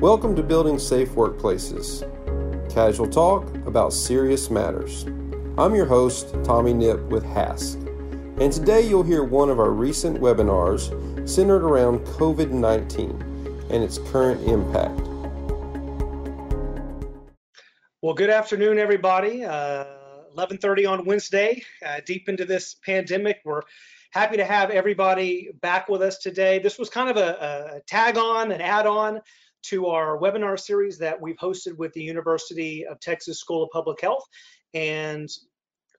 Welcome to Building Safe Workplaces. Casual talk about serious matters. I'm your host, Tommy Nip with HASC, and today you'll hear one of our recent webinars centered around COVID 19 and its current impact. Well, good afternoon, everybody. Uh, 11:30 on Wednesday, uh, deep into this pandemic. We're happy to have everybody back with us today. This was kind of a, a tag on, an add on to our webinar series that we've hosted with the University of Texas School of Public Health. And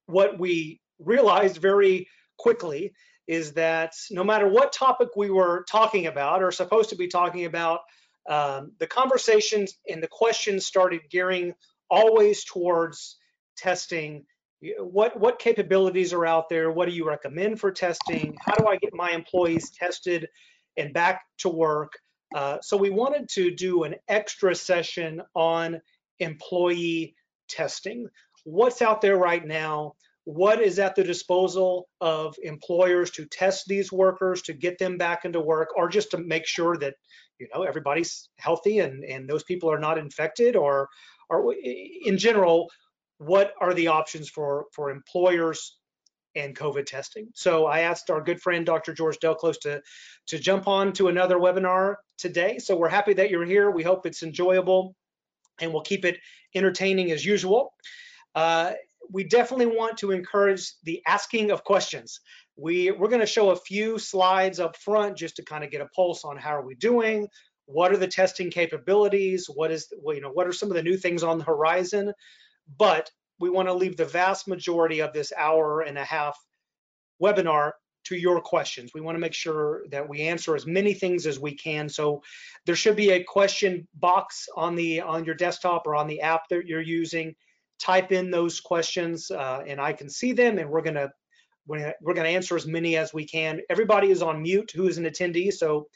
what we realized very quickly is that no matter what topic we were talking about or supposed to be talking about, um, the conversations and the questions started gearing always towards testing. What what capabilities are out there? What do you recommend for testing? How do i get my employees tested and back to work uh, so we wanted to do an extra session on employee testing. What's out there right now? What is at the disposal of employers to test these workers to get them back into work or just to make sure that you know everybody's healthy and and those people are not infected? Or or in general what are the options for, for employers and COVID testing. So I asked our good friend, Dr. George Delclos to, to jump on to another webinar today. So we're happy that you're here. We hope it's enjoyable and we'll keep it entertaining as usual. Uh, we definitely want to encourage the asking of questions. We, we're gonna show a few slides up front just to kind of get a pulse on how are we doing, what are the testing capabilities, what is, well, you know, what are some of the new things on the horizon, but we want to leave the vast majority of this hour and a half webinar to your questions. We want to make sure that we answer as many things as we can. So there should be a question box on the on your desktop or on the app that you're using. Type in those questions uh, and I can see them and we're gonna we're gonna answer as many as we can. Everybody is on mute who is an attendee, so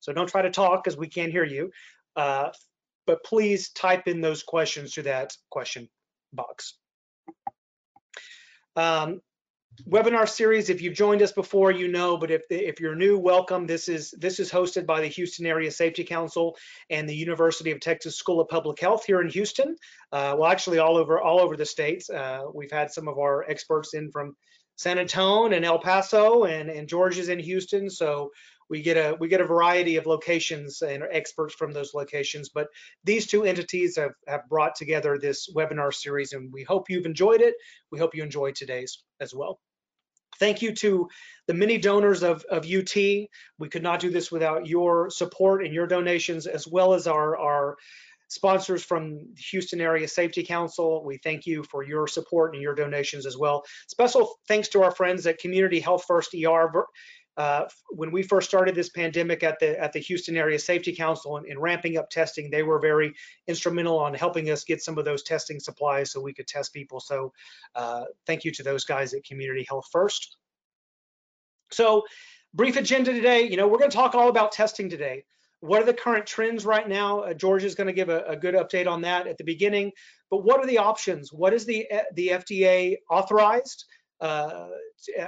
so don't try to talk because we can't hear you. Uh, but please type in those questions to that question box. Um, webinar series, if you've joined us before, you know, but if, if you're new, welcome. This is this is hosted by the Houston Area Safety Council and the University of Texas School of Public Health here in Houston. Uh, well, actually all over all over the states. Uh, we've had some of our experts in from San Antonio and El Paso and, and George is in Houston. So we get a we get a variety of locations and experts from those locations. But these two entities have, have brought together this webinar series, and we hope you've enjoyed it. We hope you enjoy today's as well. Thank you to the many donors of, of UT. We could not do this without your support and your donations, as well as our, our sponsors from Houston Area Safety Council. We thank you for your support and your donations as well. Special thanks to our friends at Community Health First ER uh, when we first started this pandemic at the at the Houston Area Safety Council and, and, ramping up testing, they were very instrumental on helping us get some of those testing supplies so we could test people. So uh, thank you to those guys at Community Health First. So brief agenda today, you know, we're going to talk all about testing today. What are the current trends right now? Uh, George is going to give a, a good update on that at the beginning. But what are the options? What is the the FDA authorized? Uh,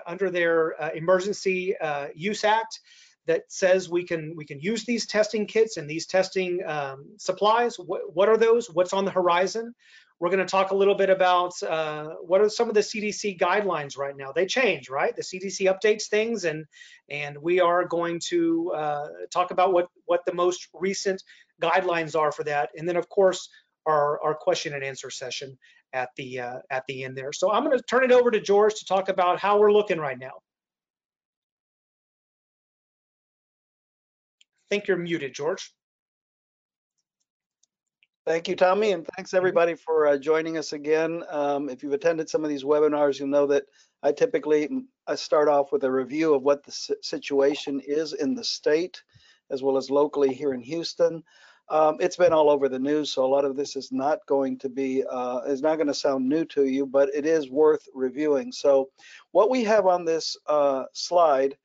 under their uh, Emergency uh, Use Act that says we can we can use these testing kits and these testing um, supplies. What, what, are those? What's on the horizon? We're going to talk a little bit about uh, what are some of the CDC guidelines right now. They change, right? The CDC updates things, and and we are going to uh, talk about what what the most recent guidelines are for that. And then, of course, our our question and answer session at the uh, at the end there. So I'm going to turn it over to George to talk about how we're looking right now. I think you're muted, George. Thank you, Tommy, and thanks everybody for uh, joining us again. Um, if you've attended some of these webinars, you'll know that I typically I start off with a review of what the situation is in the state, as well as locally here in Houston. Um, it's been all over the news, so a lot of this is not going to be, uh, is not going to sound new to you, but it is worth reviewing. So what we have on this uh, slide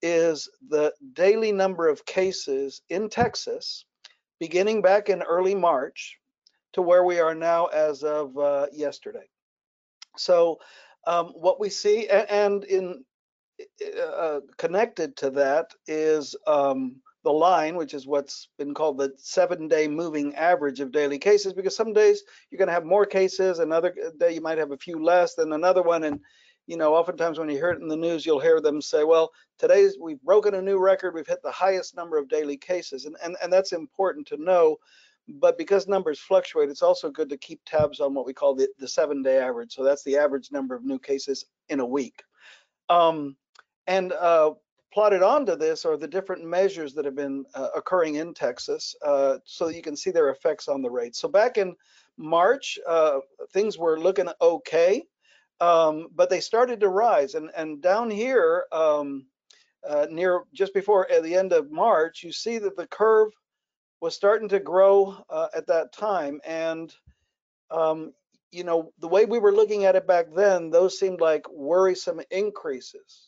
is the daily number of cases in Texas, beginning back in early March to where we are now as of uh, yesterday. So um, what we see, and in uh, connected to that is um, the line, which is what's been called the seven day moving average of daily cases, because some days you're going to have more cases, another day you might have a few less than another one. And, you know, oftentimes when you hear it in the news, you'll hear them say, well, today's we've broken a new record, we've hit the highest number of daily cases. And, and, and that's important to know. But because numbers fluctuate, it's also good to keep tabs on what we call the, the seven day average. So that's the average number of new cases in a week. Um, and uh, plotted onto this are the different measures that have been uh, occurring in Texas uh, so you can see their effects on the rate. So back in March, uh, things were looking okay, um, but they started to rise. And, and down here, um, uh, near just before at the end of March, you see that the curve was starting to grow uh, at that time. And, um, you know, the way we were looking at it back then, those seemed like worrisome increases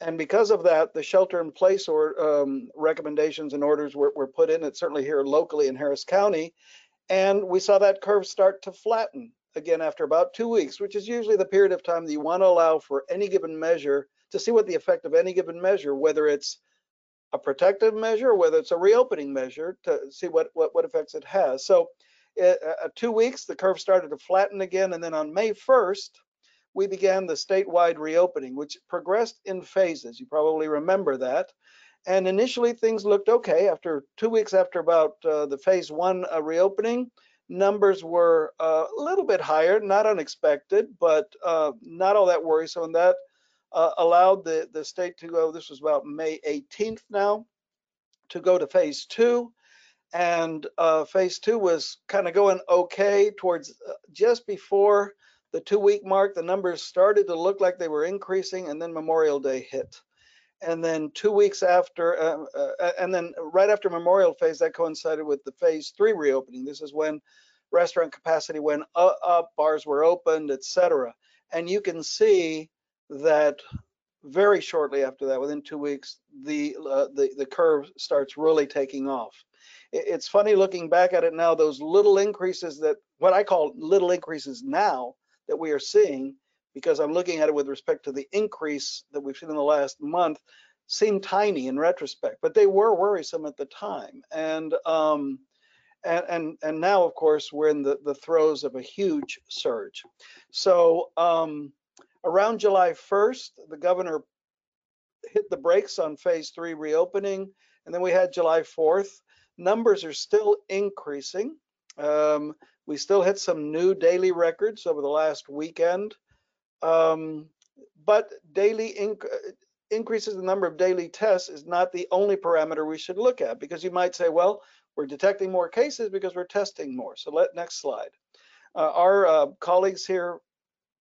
and because of that, the shelter in place or um, recommendations and orders were, were put in. It's certainly here locally in Harris County, and we saw that curve start to flatten again after about two weeks, which is usually the period of time that you want to allow for any given measure to see what the effect of any given measure, whether it's a protective measure, whether it's a reopening measure, to see what what, what effects it has. So, uh, uh two weeks, the curve started to flatten again, and then on May 1st, we began the statewide reopening, which progressed in phases. You probably remember that. And initially, things looked okay. After two weeks after about uh, the phase one uh, reopening, numbers were uh, a little bit higher, not unexpected, but uh, not all that worrisome. And that uh, allowed the, the state to go, this was about May 18th now, to go to phase two. And uh, phase two was kind of going okay towards just before the two week mark, the numbers started to look like they were increasing, and then Memorial Day hit. And then two weeks after, uh, uh, and then right after Memorial phase, that coincided with the phase three reopening. This is when restaurant capacity went up, bars were opened, etc. And you can see that very shortly after that, within two weeks, the uh, the the curve starts really taking off. It's funny looking back at it now. Those little increases that what I call little increases now that we are seeing, because I'm looking at it with respect to the increase that we've seen in the last month, seem tiny in retrospect, but they were worrisome at the time. And um, and, and, and now, of course, we're in the, the throes of a huge surge. So um, around July 1st, the governor hit the brakes on phase three reopening, and then we had July 4th. Numbers are still increasing. Um, we still hit some new daily records over the last weekend, um, but daily inc increases the number of daily tests is not the only parameter we should look at because you might say, well, we're detecting more cases because we're testing more. So let next slide. Uh, our uh, colleagues here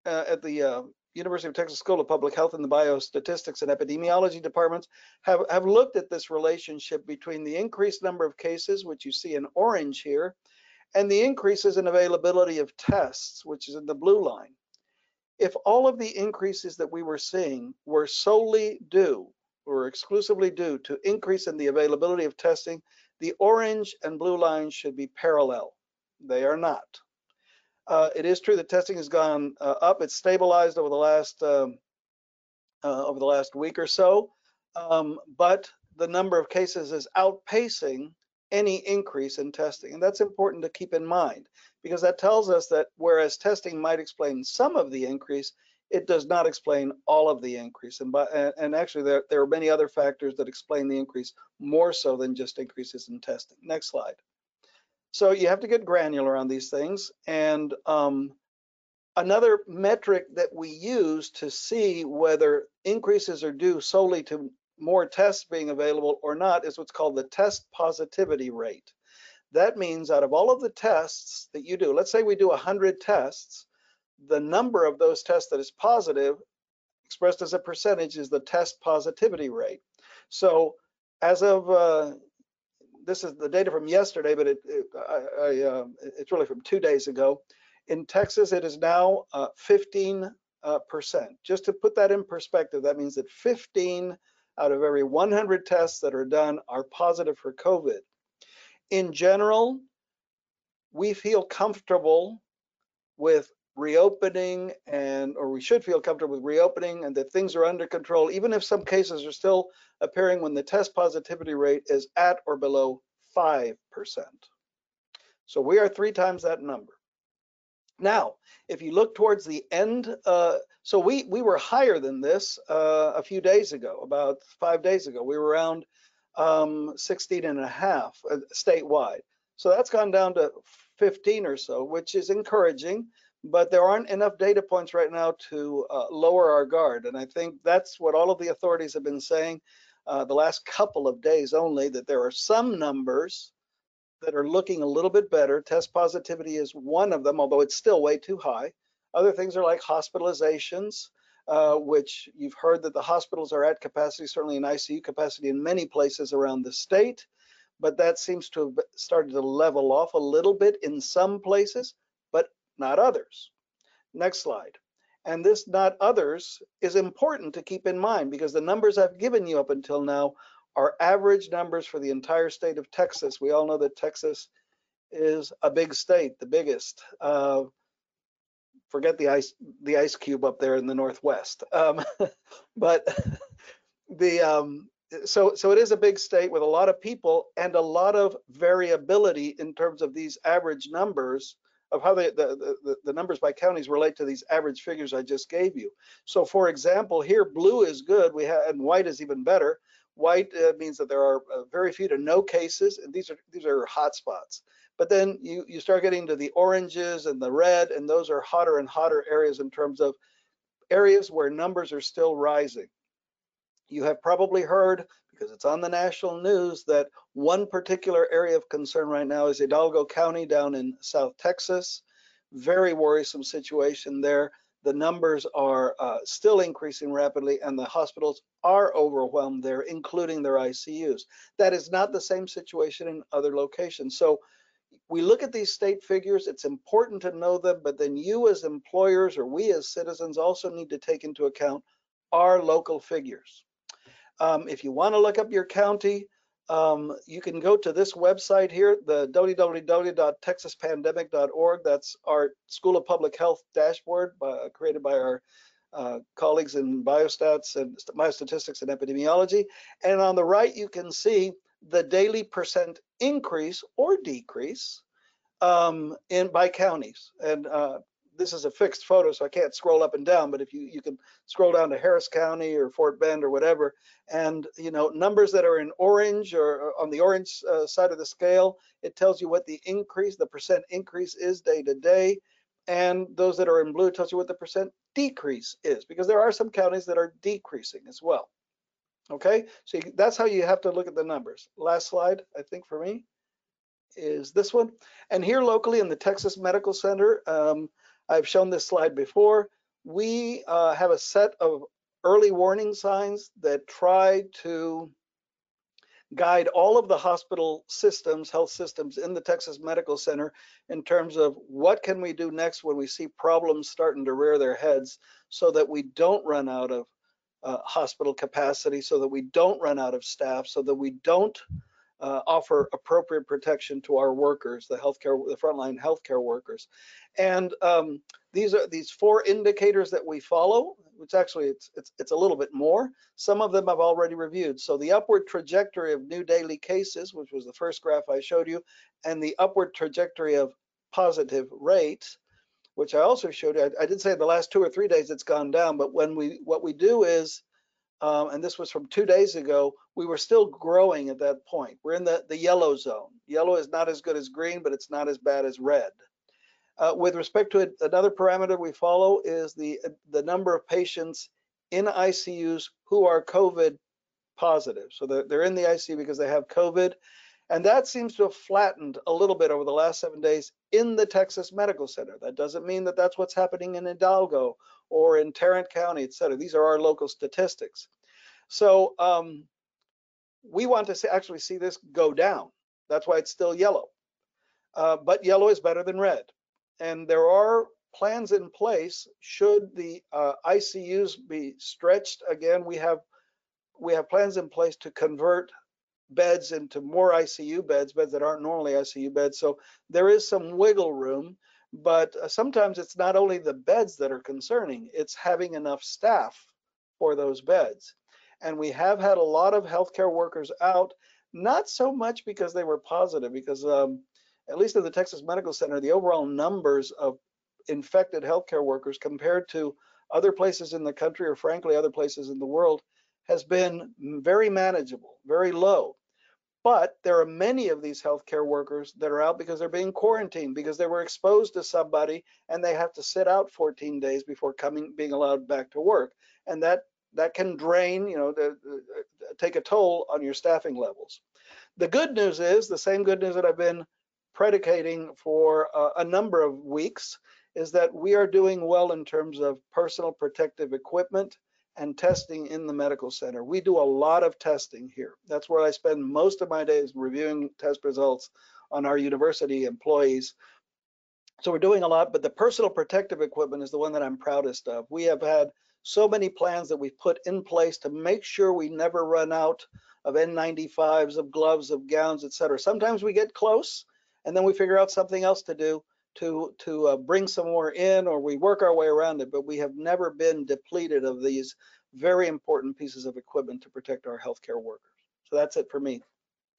uh, at the uh, University of Texas School of Public Health and the Biostatistics and Epidemiology departments have, have looked at this relationship between the increased number of cases, which you see in orange here, and the increases in availability of tests, which is in the blue line. If all of the increases that we were seeing were solely due or exclusively due to increase in the availability of testing, the orange and blue lines should be parallel. They are not. Uh, it is true that testing has gone uh, up. It's stabilized over the last um, uh, over the last week or so, um, but the number of cases is outpacing any increase in testing. And that's important to keep in mind because that tells us that whereas testing might explain some of the increase, it does not explain all of the increase. And, by, and actually, there, there are many other factors that explain the increase more so than just increases in testing. Next slide. So you have to get granular on these things. And um, another metric that we use to see whether increases are due solely to more tests being available or not is what's called the test positivity rate. That means out of all of the tests that you do, let's say we do 100 tests, the number of those tests that is positive expressed as a percentage is the test positivity rate. So as of, uh, this is the data from yesterday, but it, it I, I, uh, it's really from two days ago. In Texas, it is now uh, 15 uh, percent. Just to put that in perspective, that means that 15 out of every 100 tests that are done are positive for COVID. In general, we feel comfortable with reopening and or we should feel comfortable with reopening and that things are under control even if some cases are still appearing when the test positivity rate is at or below 5%. So we are three times that number. Now, if you look towards the end, uh, so we we were higher than this uh, a few days ago, about five days ago. We were around um, 16 and a half uh, statewide. So that's gone down to 15 or so, which is encouraging, but there aren't enough data points right now to uh, lower our guard. And I think that's what all of the authorities have been saying uh, the last couple of days only, that there are some numbers that are looking a little bit better. Test positivity is one of them, although it's still way too high. Other things are like hospitalizations, uh, which you've heard that the hospitals are at capacity, certainly in ICU capacity in many places around the state, but that seems to have started to level off a little bit in some places, but not others. Next slide. And this not others is important to keep in mind because the numbers I've given you up until now are average numbers for the entire state of Texas. We all know that Texas is a big state, the biggest. Uh, forget the ice, the ice cube up there in the northwest. Um, but the um, so so it is a big state with a lot of people and a lot of variability in terms of these average numbers of how they, the, the, the numbers by counties relate to these average figures I just gave you. So for example, here blue is good, we have and white is even better. White uh, means that there are uh, very few to no cases, and these are these are hot spots. But then you you start getting to the oranges and the red, and those are hotter and hotter areas in terms of areas where numbers are still rising. You have probably heard, because it's on the national news, that one particular area of concern right now is Hidalgo County down in South Texas. Very worrisome situation there the numbers are uh, still increasing rapidly and the hospitals are overwhelmed there, including their ICUs. That is not the same situation in other locations. So we look at these state figures, it's important to know them, but then you as employers or we as citizens also need to take into account our local figures. Um, if you wanna look up your county, um, you can go to this website here, the www.texaspandemic.org. That's our School of Public Health dashboard by, created by our uh, colleagues in biostats and biostatistics and epidemiology. And on the right, you can see the daily percent increase or decrease um, in by counties. And uh, this is a fixed photo, so I can't scroll up and down, but if you, you can scroll down to Harris County or Fort Bend or whatever, and you know numbers that are in orange or on the orange uh, side of the scale, it tells you what the increase, the percent increase is day to day, and those that are in blue tells you what the percent decrease is, because there are some counties that are decreasing as well. Okay, so you, that's how you have to look at the numbers. Last slide, I think for me, is this one. And here locally in the Texas Medical Center, um, I've shown this slide before. We uh, have a set of early warning signs that try to guide all of the hospital systems, health systems in the Texas Medical Center in terms of what can we do next when we see problems starting to rear their heads so that we don't run out of uh, hospital capacity, so that we don't run out of staff, so that we don't uh, offer appropriate protection to our workers, the healthcare, the frontline healthcare workers. And um, these are these four indicators that we follow, which actually it's, it's, it's a little bit more. Some of them I've already reviewed. So the upward trajectory of new daily cases, which was the first graph I showed you, and the upward trajectory of positive rates, which I also showed you. I, I did say the last two or three days it's gone down, but when we what we do is um, and this was from two days ago, we were still growing at that point. We're in the, the yellow zone. Yellow is not as good as green, but it's not as bad as red. Uh, with respect to it, another parameter we follow is the, the number of patients in ICUs who are COVID positive. So they're, they're in the ICU because they have COVID. And that seems to have flattened a little bit over the last seven days in the Texas Medical Center. That doesn't mean that that's what's happening in Hidalgo or in Tarrant County, et cetera. These are our local statistics. So um, we want to see, actually see this go down. That's why it's still yellow. Uh, but yellow is better than red. And there are plans in place should the uh, ICUs be stretched again. We have we have plans in place to convert beds into more ICU beds, beds that aren't normally ICU beds. So there is some wiggle room, But uh, sometimes it's not only the beds that are concerning, it's having enough staff for those beds. And we have had a lot of healthcare workers out, not so much because they were positive, because um, at least in the Texas Medical Center, the overall numbers of infected healthcare workers compared to other places in the country or frankly other places in the world has been very manageable, very low. But there are many of these healthcare workers that are out because they're being quarantined because they were exposed to somebody and they have to sit out 14 days before coming being allowed back to work. And that that can drain, you know, the, the, take a toll on your staffing levels. The good news is the same good news that I've been predicating for uh, a number of weeks is that we are doing well in terms of personal protective equipment and testing in the medical center. We do a lot of testing here. That's where I spend most of my days reviewing test results on our university employees. So we're doing a lot, but the personal protective equipment is the one that I'm proudest of. We have had so many plans that we've put in place to make sure we never run out of N95s, of gloves, of gowns, etc. Sometimes we get close and then we figure out something else to do to to uh, bring some more in or we work our way around it but we have never been depleted of these very important pieces of equipment to protect our healthcare workers. So that's it for me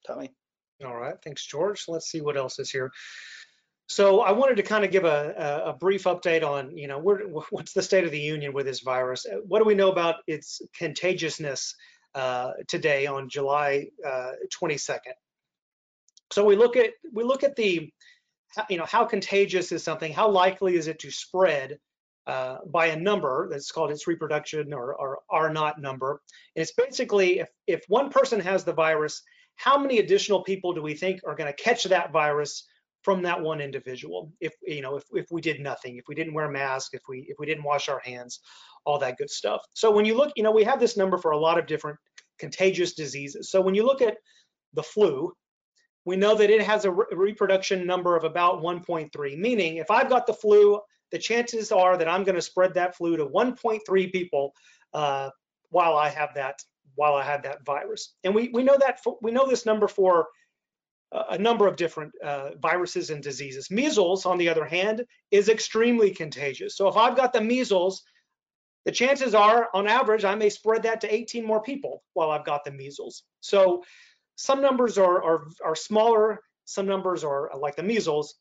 tommy. All right thanks george. Let's see what else is here. So i wanted to kind of give a, a brief update on you know what's the state of the union with this virus? Uh, what do we know about its contagiousness uh, today on july uh, 22nd so we look at we look at the you know, how contagious is something? How likely is it to spread uh, by a number that's called its reproduction or, or R naught number? And it's basically if, if one person has the virus, how many additional people do we think are going to catch that virus from that one individual? If you know, if, if we did nothing, if we didn't wear masks, if we if we didn't wash our hands, all that good stuff. So when you look, you know, we have this number for a lot of different contagious diseases. So when you look at the flu, we know that it has a re reproduction number of about 1.3, meaning if I've got the flu, the chances are that I'm going to spread that flu to 1.3 people uh, while I have that while I have that virus. And we we know that for, we know this number for a number of different uh, viruses and diseases. Measles, on the other hand, is extremely contagious. So if I've got the measles, the chances are, on average, I may spread that to 18 more people while I've got the measles. So some numbers are, are, are smaller, some numbers are like the measles,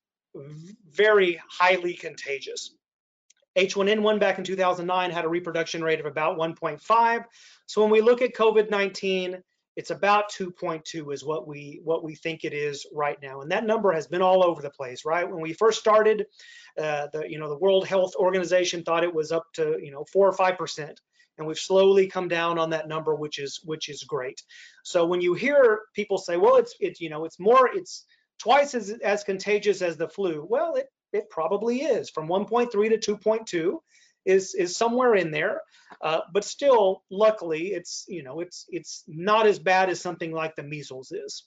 very highly contagious. H1N1 back in 2009 had a reproduction rate of about 1.5. So when we look at COVID-19, it's about 2.2 is what we what we think it is right now, and that number has been all over the place. Right when we first started, uh, the you know the World Health Organization thought it was up to you know four or five percent and we've slowly come down on that number, which is which is great. So when you hear people say, well, it's it's you know it's more it's twice as as contagious as the flu, well, it it probably is from 1.3 to 2.2 is is somewhere in there, uh, but still, luckily, it's you know it's it's not as bad as something like the measles is.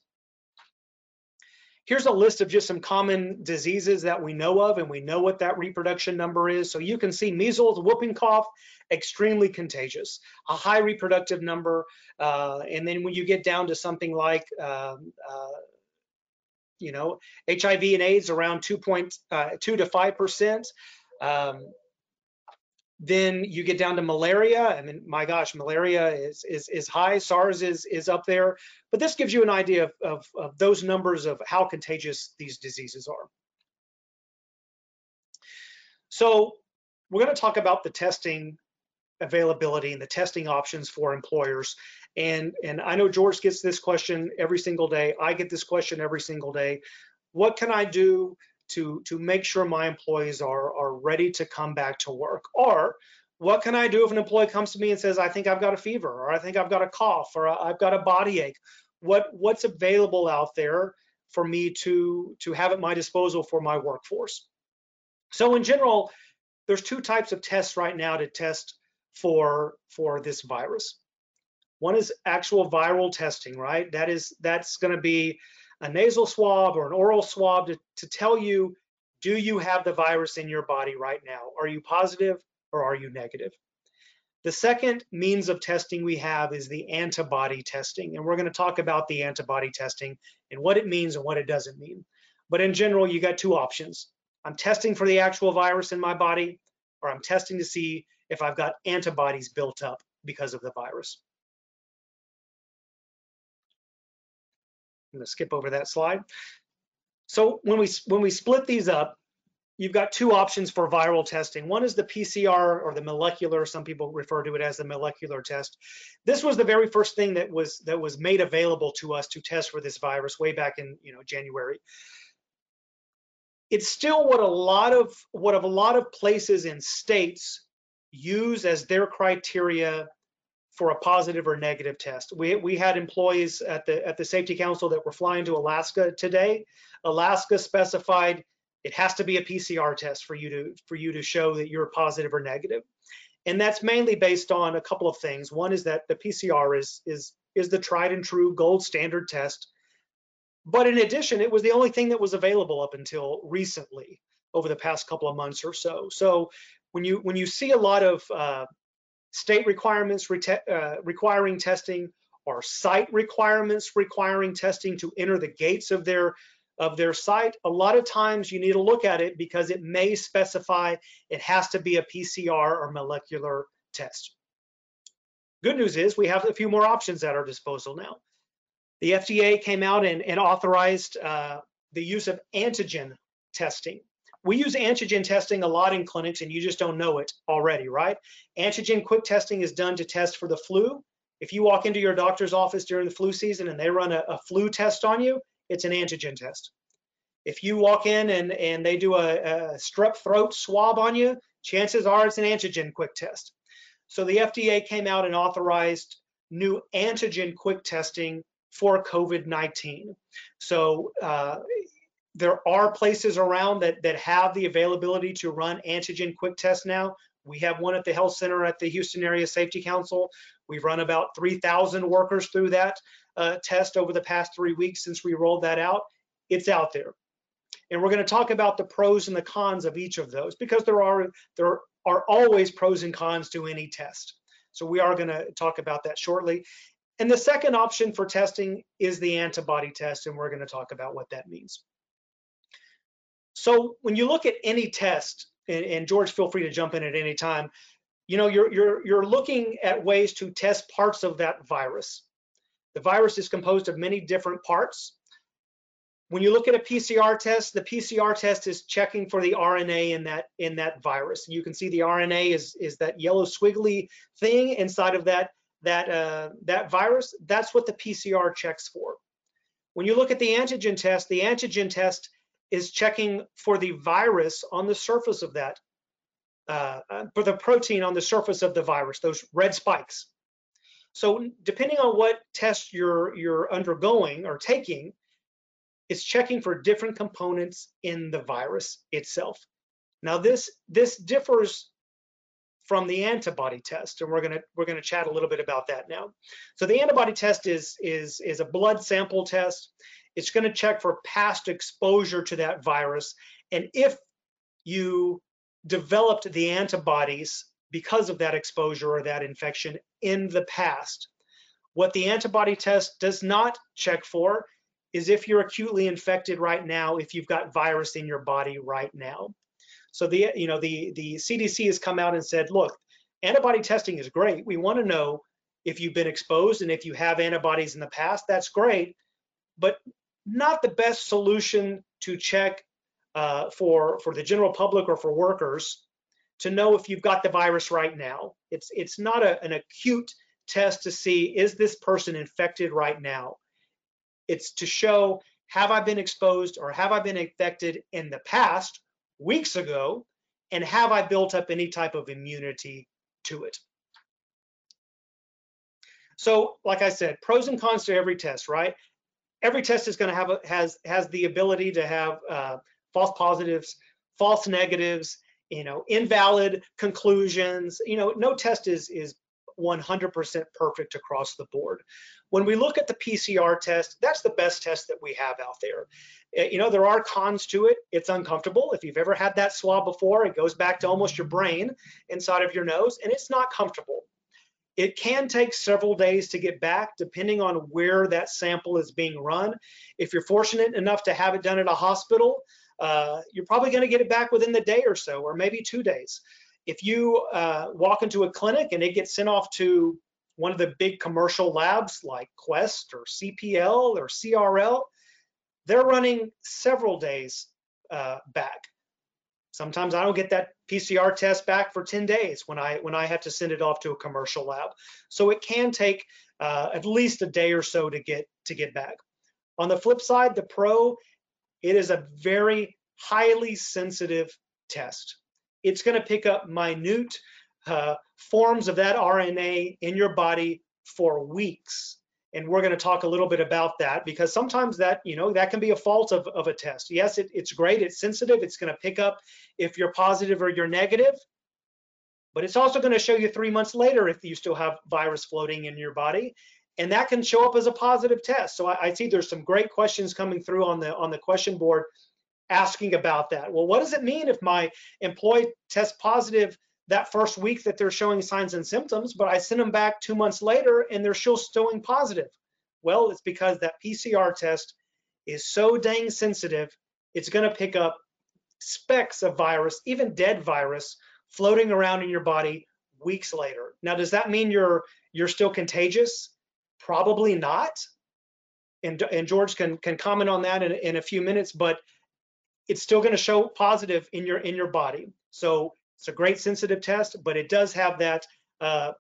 Here's a list of just some common diseases that we know of, and we know what that reproduction number is. So you can see measles, whooping cough, extremely contagious, a high reproductive number. Uh, and then when you get down to something like, um, uh, you know, HIV and AIDS around 2.2 uh, to 5%. Um, then you get down to malaria. I mean, my gosh, malaria is is is high. SARS is is up there. But this gives you an idea of, of, of those numbers of how contagious these diseases are. So we're going to talk about the testing availability and the testing options for employers. And and I know George gets this question every single day. I get this question every single day. What can I do to to make sure my employees are are ready to come back to work. Or what can I do if an employee comes to me and says I think I've got a fever or I think I've got a cough or I've got a body ache. What what's available out there for me to to have at my disposal for my workforce? So in general there's two types of tests right now to test for for this virus. One is actual viral testing right? That is that's going to be a nasal swab or an oral swab to, to tell you, do you have the virus in your body right now? Are you positive or are you negative? The second means of testing we have is the antibody testing, and we're going to talk about the antibody testing and what it means and what it doesn't mean. But in general, you got two options. I'm testing for the actual virus in my body, or I'm testing to see if I've got antibodies built up because of the virus. I'm to skip over that slide. So when we when we split these up, you've got two options for viral testing. One is the PCR or the molecular, some people refer to it as the molecular test. This was the very first thing that was that was made available to us to test for this virus way back in, you know, January. It's still what a lot of what a lot of places and states use as their criteria for a positive or negative test. We, we had employees at the at the safety council that were flying to Alaska today. Alaska specified it has to be a PCR test for you to for you to show that you're positive or negative. And that's mainly based on a couple of things. One is that the PCR is is is the tried and true gold standard test. But in addition, it was the only thing that was available up until recently over the past couple of months or so. So when you when you see a lot of uh, state requirements uh, requiring testing or site requirements requiring testing to enter the gates of their of their site, a lot of times you need to look at it because it may specify it has to be a PCR or molecular test. Good news is we have a few more options at our disposal now. The FDA came out and, and authorized uh, the use of antigen testing. We use antigen testing a lot in clinics and you just don't know it already, right? Antigen quick testing is done to test for the flu. If you walk into your doctor's office during the flu season and they run a, a flu test on you, it's an antigen test. If you walk in and, and they do a, a strep throat swab on you, chances are it's an antigen quick test. So the FDA came out and authorized new antigen quick testing for COVID-19. So uh, there are places around that, that have the availability to run antigen quick tests now. We have one at the health center at the Houston Area Safety Council. We've run about 3,000 workers through that uh, test over the past three weeks since we rolled that out. It's out there. And we're going to talk about the pros and the cons of each of those because there are there are always pros and cons to any test. So we are going to talk about that shortly. And the second option for testing is the antibody test, and we're going to talk about what that means. So when you look at any test, and, and, George, feel free to jump in at any time, you know, you're, you're, you're looking at ways to test parts of that virus. The virus is composed of many different parts. When you look at a PCR test, the PCR test is checking for the RNA in that in that virus. You can see the RNA is is that yellow squiggly thing inside of that that uh, that virus. That's what the PCR checks for. When you look at the antigen test, the antigen test is checking for the virus on the surface of that, uh, for the protein on the surface of the virus, those red spikes. So depending on what test you're, you're undergoing or taking, it's checking for different components in the virus itself. Now this, this differs from the antibody test, and we're gonna we're gonna chat a little bit about that now. So the antibody test is is is a blood sample test. It's going to check for past exposure to that virus. And if you developed the antibodies because of that exposure or that infection in the past, what the antibody test does not check for is if you're acutely infected right now, if you've got virus in your body right now. So the you know the the CDC has come out and said, look, antibody testing is great. We want to know if you've been exposed and if you have antibodies in the past, that's great. But not the best solution to check uh, for for the general public or for workers to know if you've got the virus right now. It's it's not a, an acute test to see is this person infected right now. It's to show have I been exposed or have I been infected in the past weeks ago, and have I built up any type of immunity to it. So, like I said, pros and cons to every test, right? Every test is going to have a, has has the ability to have uh, false positives, false negatives, you know, invalid conclusions. You know, no test is is 100% perfect across the board. When we look at the PCR test, that's the best test that we have out there. Eh, you know, there are cons to it. It's uncomfortable. If you've ever had that swab before, it goes back to almost your brain inside of your nose, and it's not comfortable. It can take several days to get back depending on where that sample is being run. If you're fortunate enough to have it done at a hospital, uh, you're probably going to get it back within the day or so, or maybe two days. If you uh, walk into a clinic and it gets sent off to one of the big commercial labs like Quest or CPL or CRL, they're running several days uh, back. Sometimes I don't get that PCR test back for 10 days when I when I have to send it off to a commercial lab. So it can take uh, at least a day or so to get to get back. On the flip side, the Pro, it is a very highly sensitive test. It's going to pick up minute uh, forms of that RNA in your body for weeks. And we're going to talk a little bit about that because sometimes that, you know, that can be a fault of, of a test. Yes, it, it's great, it's sensitive, it's going to pick up if you're positive or you're negative, but it's also going to show you three months later if you still have virus floating in your body. And that can show up as a positive test. So I, I see there's some great questions coming through on the on the question board asking about that. Well, what does it mean if my employee tests positive that first week that they're showing signs and symptoms, but I send them back two months later and they're still showing positive. Well, it's because that PCR test is so dang sensitive, it's going to pick up specks of virus, even dead virus, floating around in your body weeks later. Now, does that mean you're you're still contagious? Probably not. And, and George can can comment on that in, in a few minutes, but it's still going to show positive in your in your body. So it's a great sensitive test, but it does have that, uh,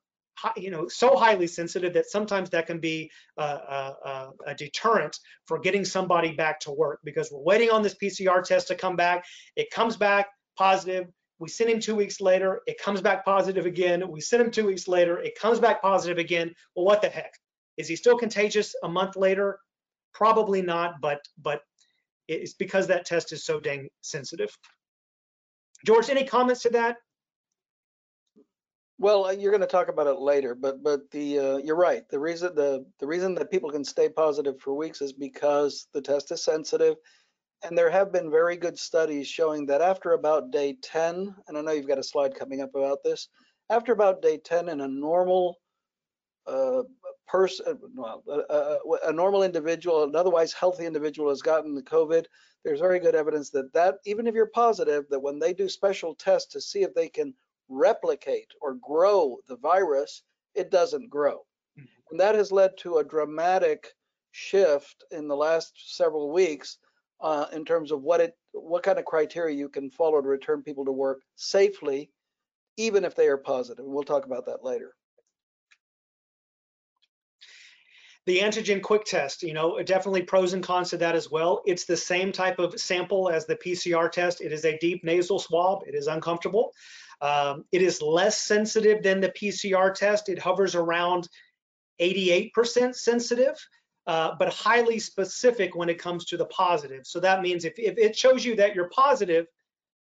you know, so highly sensitive that sometimes that can be uh, uh, uh, a deterrent for getting somebody back to work because we're waiting on this PCR test to come back. It comes back positive. We send him two weeks later. It comes back positive again. We send him two weeks later. It comes back positive again. Well, what the heck? Is he still contagious a month later? Probably not, but but it's because that test is so dang sensitive. George, any comments to that? Well, uh, you're going to talk about it later, but but the uh, you're right. The reason the the reason that people can stay positive for weeks is because the test is sensitive, and there have been very good studies showing that after about day 10, and I know you've got a slide coming up about this, after about day 10 in a normal uh, person, well, a, a, a normal individual, an otherwise healthy individual has gotten the COVID, there's very good evidence that that even if you're positive, that when they do special tests to see if they can replicate or grow the virus, it doesn't grow. Mm-hmm. And that has led to a dramatic shift in the last several weeks uh, in terms of what it what kind of criteria you can follow to return people to work safely, even if they are positive. We'll talk about that later. The antigen quick test, you know, definitely pros and cons to that as well. It's the same type of sample as the PCR test. It is a deep nasal swab. It is uncomfortable. Um, it is less sensitive than the PCR test. It hovers around 88% sensitive, uh, but highly specific when it comes to the positive. So that means if, if it shows you that you're positive,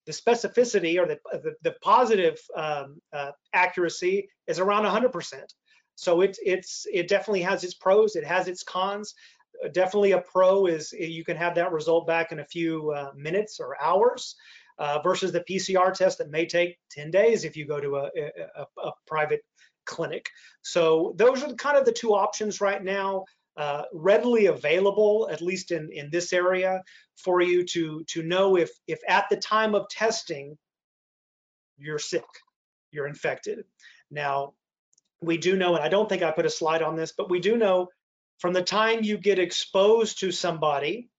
the specificity or the, the, the positive um, uh, accuracy is around 100%. So it, it's it definitely has its pros. It has its cons. Uh, definitely a pro is you can have that result back in a few uh, minutes or hours. Uh, versus the PCR test that may take 10 days if you go to a, a, a private clinic. So those are kind of the two options right now, uh, readily available, at least in, in this area, for you to, to know if, if at the time of testing, you're sick, you're infected. Now, we do know, and I don't think I put a slide on this, but we do know from the time you get exposed to somebody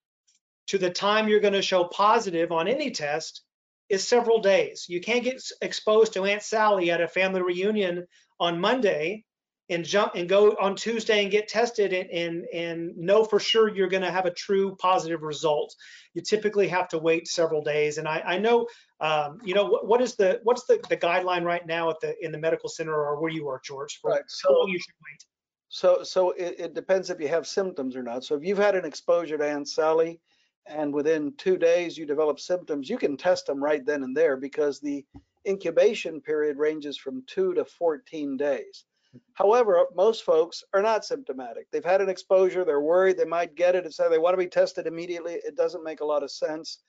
to the time you're going to show positive on any test is several days. You can't get exposed to Aunt Sally at a family reunion on Monday and jump and go on Tuesday and get tested and and, and know for sure you're going to have a true positive result. You typically have to wait several days. And I, I know, um, you know, what, what is the what's the, the guideline right now at the in the medical center or where you are, George, for right. so, how long you should wait? So so it, it depends if you have symptoms or not. So if you've had an exposure to Aunt Sally and within two days you develop symptoms, you can test them right then and there because the incubation period ranges from two to 14 days. However, most folks are not symptomatic. They've had an exposure, they're worried they might get it, and so they want to be tested immediately. It doesn't make a lot of sense.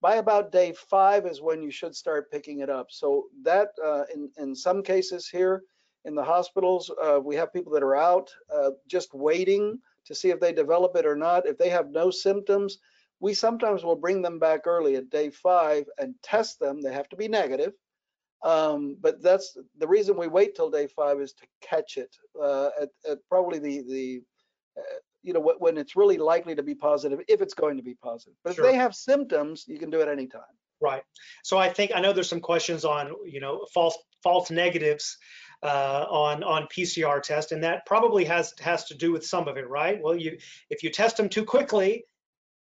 By about day five is when you should start picking it up. So that, uh, in, in some cases here in the hospitals, uh, we have people that are out uh, just waiting to see if they develop it or not. If they have no symptoms, we sometimes will bring them back early at day five and test them. They have to be negative. Um, but that's the reason we wait till day five is to catch it uh, at, at, probably the the uh, you know when it's really likely to be positive if it's going to be positive. But sure. if they have symptoms, you can do it anytime. Right. So I think I know there's some questions on you know false false negatives uh, on on PCR test, and that probably has has to do with some of it, right? Well, you if you test them too quickly,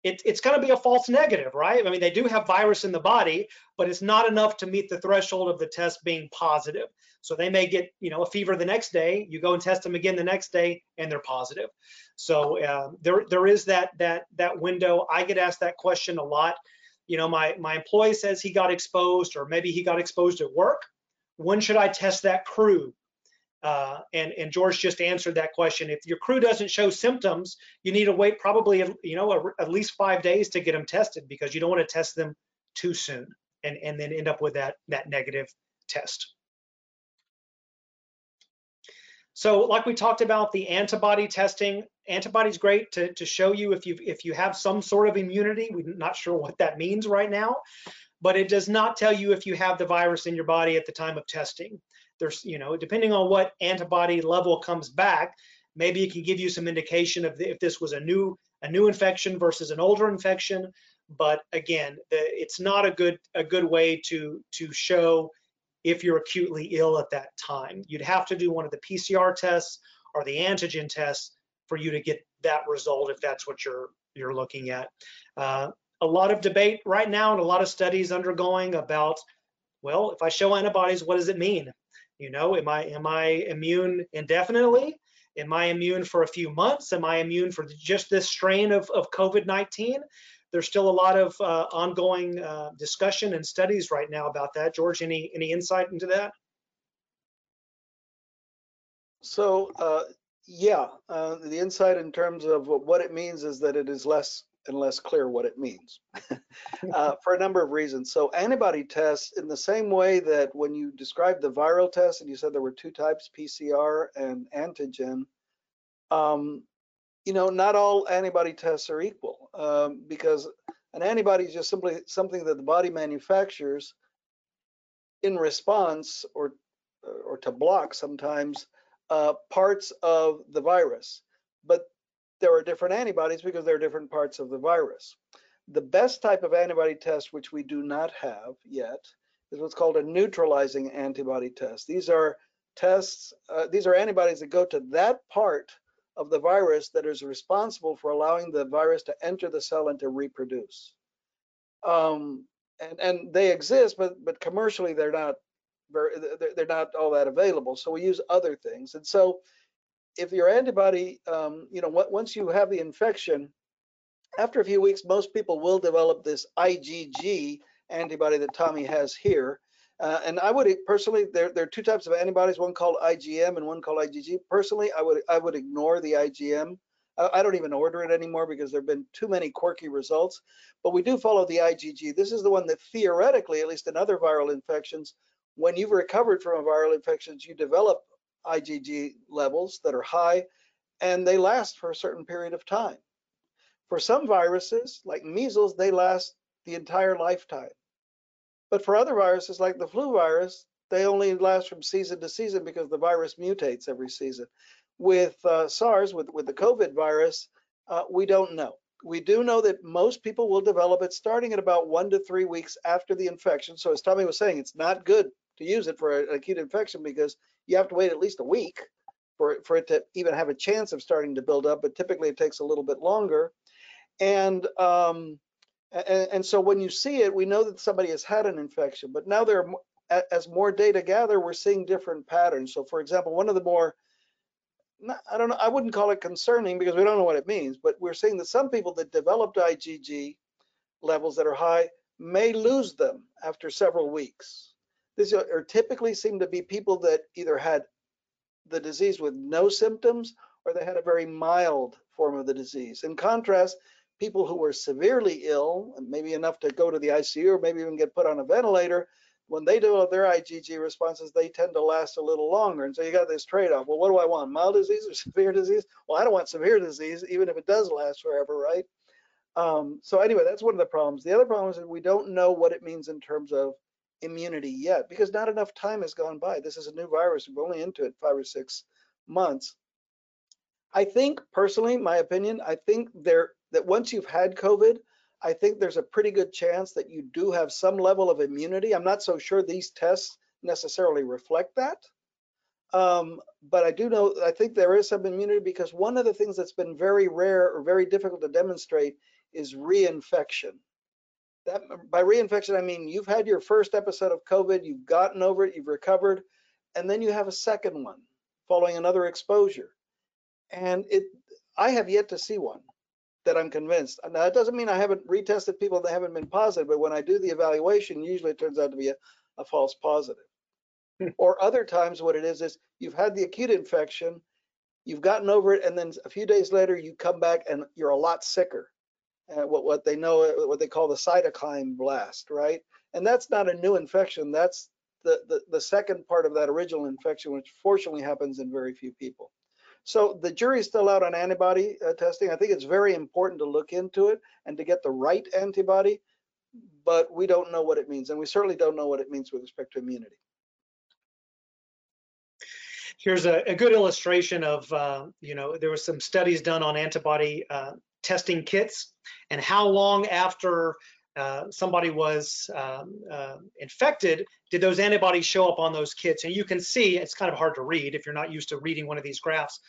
it, it's going to be a false negative, right? I mean, they do have virus in the body, but it's not enough to meet the threshold of the test being positive. So they may get, you know, a fever the next day. You go and test them again the next day, and they're positive. So uh, there there is that that that window. I get asked that question a lot. You know, my my employee says he got exposed, or maybe he got exposed at work. When should I test that crew? Uh, and, and George just answered that question. If your crew doesn't show symptoms, you need to wait probably, you know, a, at least five days to get them tested because you don't want to test them too soon and, and then end up with that, that negative test. So like we talked about the antibody testing, antibodies great to, to show you if you if you have some sort of immunity. We're not sure what that means right now, but it does not tell you if you have the virus in your body at the time of testing there's, you know, depending on what antibody level comes back, maybe it can give you some indication of the, if this was a new a new infection versus an older infection. But again, the, it's not a good a good way to to show if you're acutely ill at that time. You'd have to do one of the PCR tests or the antigen tests for you to get that result if that's what you're you're looking at. Uh, a lot of debate right now and a lot of studies undergoing about, well, if I show antibodies, what does it mean? You know, am I am I immune indefinitely? Am I immune for a few months? Am I immune for just this strain of, of COVID-19? There's still a lot of uh, ongoing uh, discussion and studies right now about that. George, any any insight into that? So uh, yeah, uh, the insight in terms of what it means is that it is less and less clear what it means uh, for a number of reasons. So antibody tests, in the same way that when you described the viral test and you said there were two types, PCR and antigen, um, you know, not all antibody tests are equal um, because an antibody is just simply something that the body manufactures in response or or to block sometimes uh, parts of the virus. But there are different antibodies because there are different parts of the virus. The best type of antibody test, which we do not have yet, is what's called a neutralizing antibody test. These are tests, uh, these are antibodies that go to that part of the virus that is responsible for allowing the virus to enter the cell and to reproduce. Um, and, and they exist, but but commercially they're not very they're not all that available. So we use other things. And so if your antibody, um, you know, once you have the infection, after a few weeks, most people will develop this IgG antibody that Tommy has here. Uh, and I would personally, there, there are two types of antibodies, one called IgM and one called IgG. Personally, I would I would ignore the IgM. I, I don't even order it anymore because there have been too many quirky results. But we do follow the IgG. This is the one that theoretically, at least in other viral infections, when you've recovered from a viral infection, you develop IgG levels that are high, and they last for a certain period of time. For some viruses, like measles, they last the entire lifetime. But for other viruses, like the flu virus, they only last from season to season because the virus mutates every season. With uh, SARS, with, with the COVID virus, uh, we don't know. We do know that most people will develop it starting at about one to three weeks after the infection. So as Tommy was saying, it's not good to use it for an acute infection because you have to wait at least a week for, for it to even have a chance of starting to build up, but typically it takes a little bit longer. And, um, and, and so when you see it, we know that somebody has had an infection, but now there are, as more data gather, we're seeing different patterns. So for example, one of the more, I don't know, I wouldn't call it concerning because we don't know what it means, but we're seeing that some people that developed IgG levels that are high may lose them after several weeks. These are, typically seem to be people that either had the disease with no symptoms or they had a very mild form of the disease. In contrast, people who were severely ill, maybe enough to go to the ICU or maybe even get put on a ventilator, when they develop their IgG responses, they tend to last a little longer. And so you got this trade-off. Well, what do I want, mild disease or severe disease? Well, I don't want severe disease, even if it does last forever, right? Um, so anyway, that's one of the problems. The other problem is that we don't know what it means in terms of immunity yet because not enough time has gone by. This is a new virus. We're only into it five or six months. I think personally, my opinion, I think there that once you've had COVID, I think there's a pretty good chance that you do have some level of immunity. I'm not so sure these tests necessarily reflect that. Um, but I do know, I think there is some immunity because one of the things that's been very rare or very difficult to demonstrate is reinfection. That by reinfection, I mean you've had your first episode of COVID, you've gotten over it, you've recovered, and then you have a second one following another exposure. And it, I have yet to see one that I'm convinced. Now, that doesn't mean I haven't retested people that haven't been positive, but when I do the evaluation, usually it turns out to be a, a false positive. Hmm. or other times, what it is is you've had the acute infection, you've gotten over it, and then a few days later you come back and you're a lot sicker. Uh, what what they know what they call the cytokine blast, right? And that's not a new infection. That's the, the, the second part of that original infection, which fortunately happens in very few people. So the jury's still out on antibody uh, testing. I think it's very important to look into it and to get the right antibody, but we don't know what it means. And we certainly don't know what it means with respect to immunity. Here's a, a good illustration of, uh, you know, there were some studies done on antibody uh, testing kits and how long after uh, somebody was um, uh, infected, did those antibodies show up on those kits? And you can see, it's kind of hard to read if you're not used to reading one of these graphs,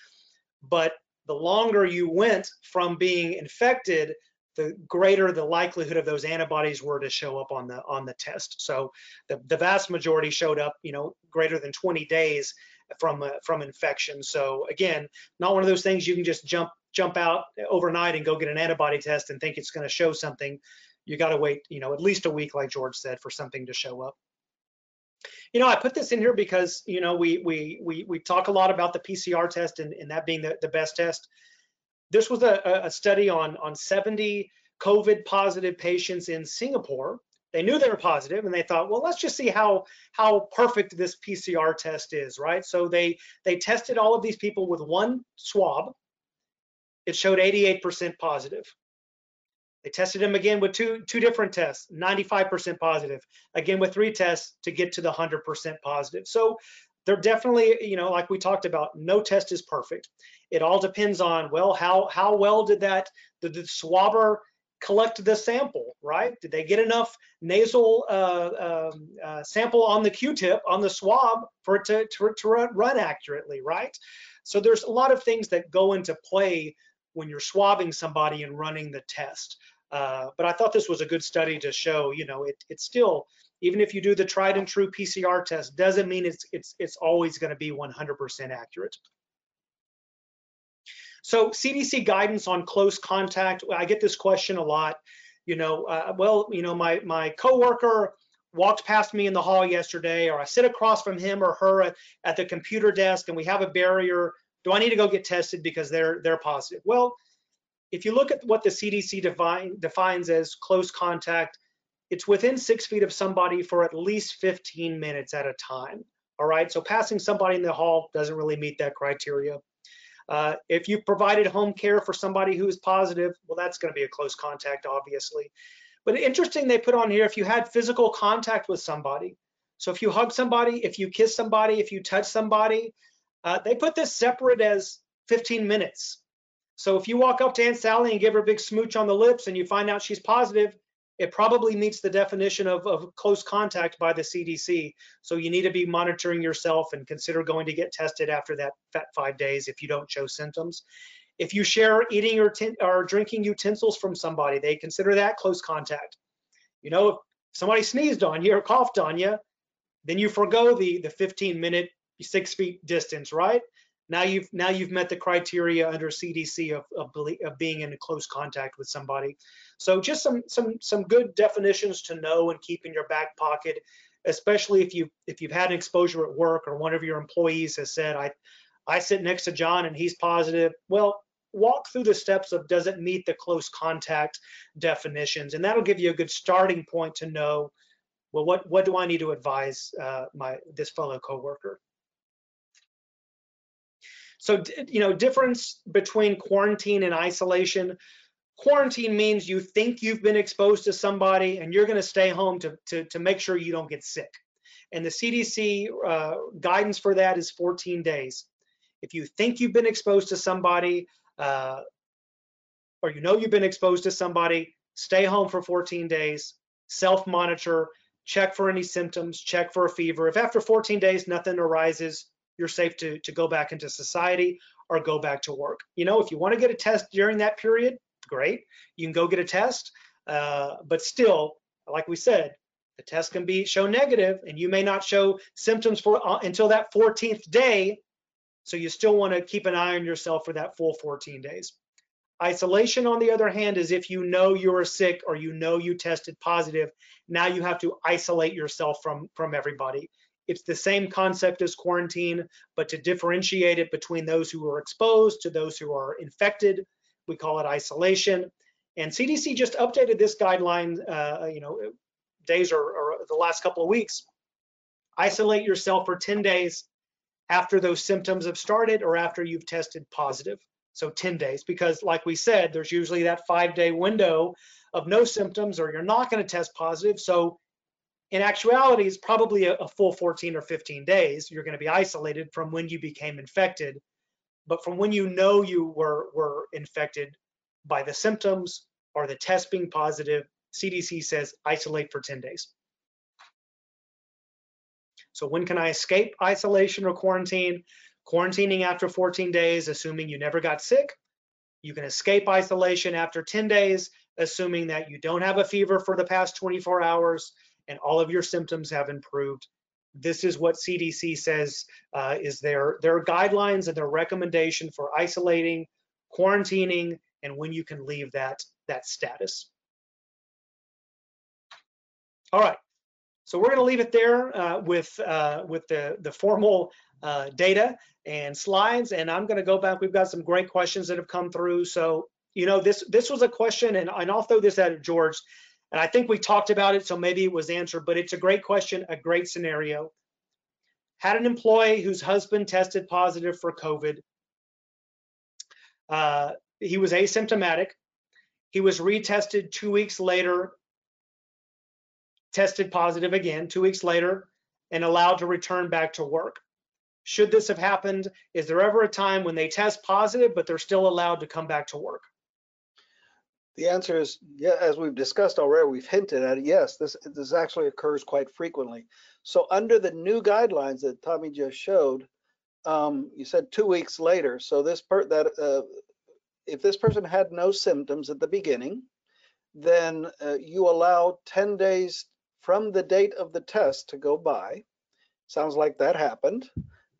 but the longer you went from being infected, the greater the likelihood of those antibodies were to show up on the on the test. So the, the vast majority showed up, you know, greater than 20 days from uh, from infection. So again, not one of those things you can just jump jump out overnight and go get an antibody test and think it's going to show something you got to wait, you know, at least a week, like George said, for something to show up. You know, I put this in here because you know we we we we talk a lot about the PCR test and, and that being the, the best test. This was a, a study on on 70 COVID positive patients in Singapore. They knew they were positive and they thought, well, let's just see how how perfect this PCR test is, right? So they they tested all of these people with one swab. It showed 88% positive. They tested him again with two, two different tests, 95% positive, again with three tests to get to the 100% positive. So they're definitely, you know, like we talked about, no test is perfect. It all depends on, well, how, how well did that, did the swabber collect the sample, right? Did they get enough nasal uh, um, uh, sample on the Q-tip, on the swab for it to, to, to run accurately, right? So there's a lot of things that go into play when you're swabbing somebody and running the test. Uh, but I thought this was a good study to show, you know, it, it's still, even if you do the tried and true PCR test, doesn't mean it's, it's, it's always going to be 100% accurate. So CDC guidance on close contact, I get this question a lot. You know, uh, well, you know, my, my coworker walked past me in the hall yesterday, or I sit across from him or her at, at the computer desk and we have a barrier. Do I need to go get tested because they're, they're positive? Well, if you look at what the CDC define, defines as close contact, it's within six feet of somebody for at least 15 minutes at a time. All right, so passing somebody in the hall doesn't really meet that criteria. Uh, if you provided home care for somebody who is positive, well, that's going to be a close contact, obviously. But interesting, they put on here if you had physical contact with somebody. So if you hug somebody, if you kiss somebody, if you touch somebody, uh, they put this separate as 15 minutes. So if you walk up to Aunt Sally and give her a big smooch on the lips and you find out she's positive, it probably meets the definition of, of close contact by the CDC. So you need to be monitoring yourself and consider going to get tested after that that five days if you don't show symptoms. If you share eating or, or drinking utensils from somebody, they consider that close contact. You know, if somebody sneezed on you or coughed on you, then you forego the, the 15 minute, six feet distance, right? now you've now you've met the criteria under CDC of, of, of, being in close contact with somebody. So just some some some good definitions to know and keep in your back pocket, especially if you if you've had an exposure at work or one of your employees has said I I sit next to John and he's positive. Well, walk through the steps of does it meet the close contact definitions, and that'll give you a good starting point to know well what what do I need to advise uh, my this fellow coworker. So, you know, difference between quarantine and isolation. quarantine means you think you've been exposed to somebody and you're going to stay home to, to, to make sure you don't get sick. And the CDC uh, guidance for that is 14 days. If you think you've been exposed to somebody, uh, or you know you've been exposed to somebody, stay home for 14 days, self monitor, check for any symptoms, check for a fever. If after 14 days nothing arises, you're safe to, to go back into society or go back to work. You know, if you want to get a test during that period, great. You can go get a test. Uh, but still, like we said, the test can be show negative and you may not show symptoms for uh, until that 14th day. So you still want to keep an eye on yourself for that full 14 days. Isolation, on the other hand, is if you know you're sick or you know you tested positive, now you have to isolate yourself from, from everybody. It's the same concept as quarantine, but to differentiate it between those who are exposed to those who are infected, we call it isolation. And CDC just updated this guideline, uh, you know, days or, or the last couple of weeks. Isolate yourself for 10 days after those symptoms have started or after you've tested positive so 10 days because like we said there's usually that five day window of no symptoms or you're not going to test positive so in actuality it's probably a, a, full 14 or 15 days you're going to be isolated from when you became infected. But from when you know you were were infected by the symptoms or the test being positive cdc says isolate for 10 days. So when can i escape isolation or quarantine? Quarantining after 14 days, assuming you never got sick. You can escape isolation after 10 days, assuming that you don't have a fever for the past 24 hours and all of your symptoms have improved. This is what CDC says uh, is their, their guidelines and their recommendation for isolating, quarantining, and when you can leave that, that status. All right, so we're going to leave it there uh, with uh, with the the formal uh, data and slides. And I'm going to go back. We've got some great questions that have come through. So, you know, this this was a question, and, and I'll throw this at George. And I think we talked about it, so maybe it was answered, but it's a great question, a great scenario. Had an employee whose husband tested positive for COVID. Uh, he was asymptomatic. He was retested two weeks later, tested positive again, two weeks later, and allowed to return back to work. Should this have happened? Is there ever a time when they test positive, but they're still allowed to come back to work? The answer is, yeah, as we've discussed already, we've hinted at it. Yes, this this actually occurs quite frequently. So under the new guidelines that Tommy just showed, um, you said two weeks later. So this per that uh, if this person had no symptoms at the beginning, then uh, you allow 10 days from the date of the test to go by. Sounds like that happened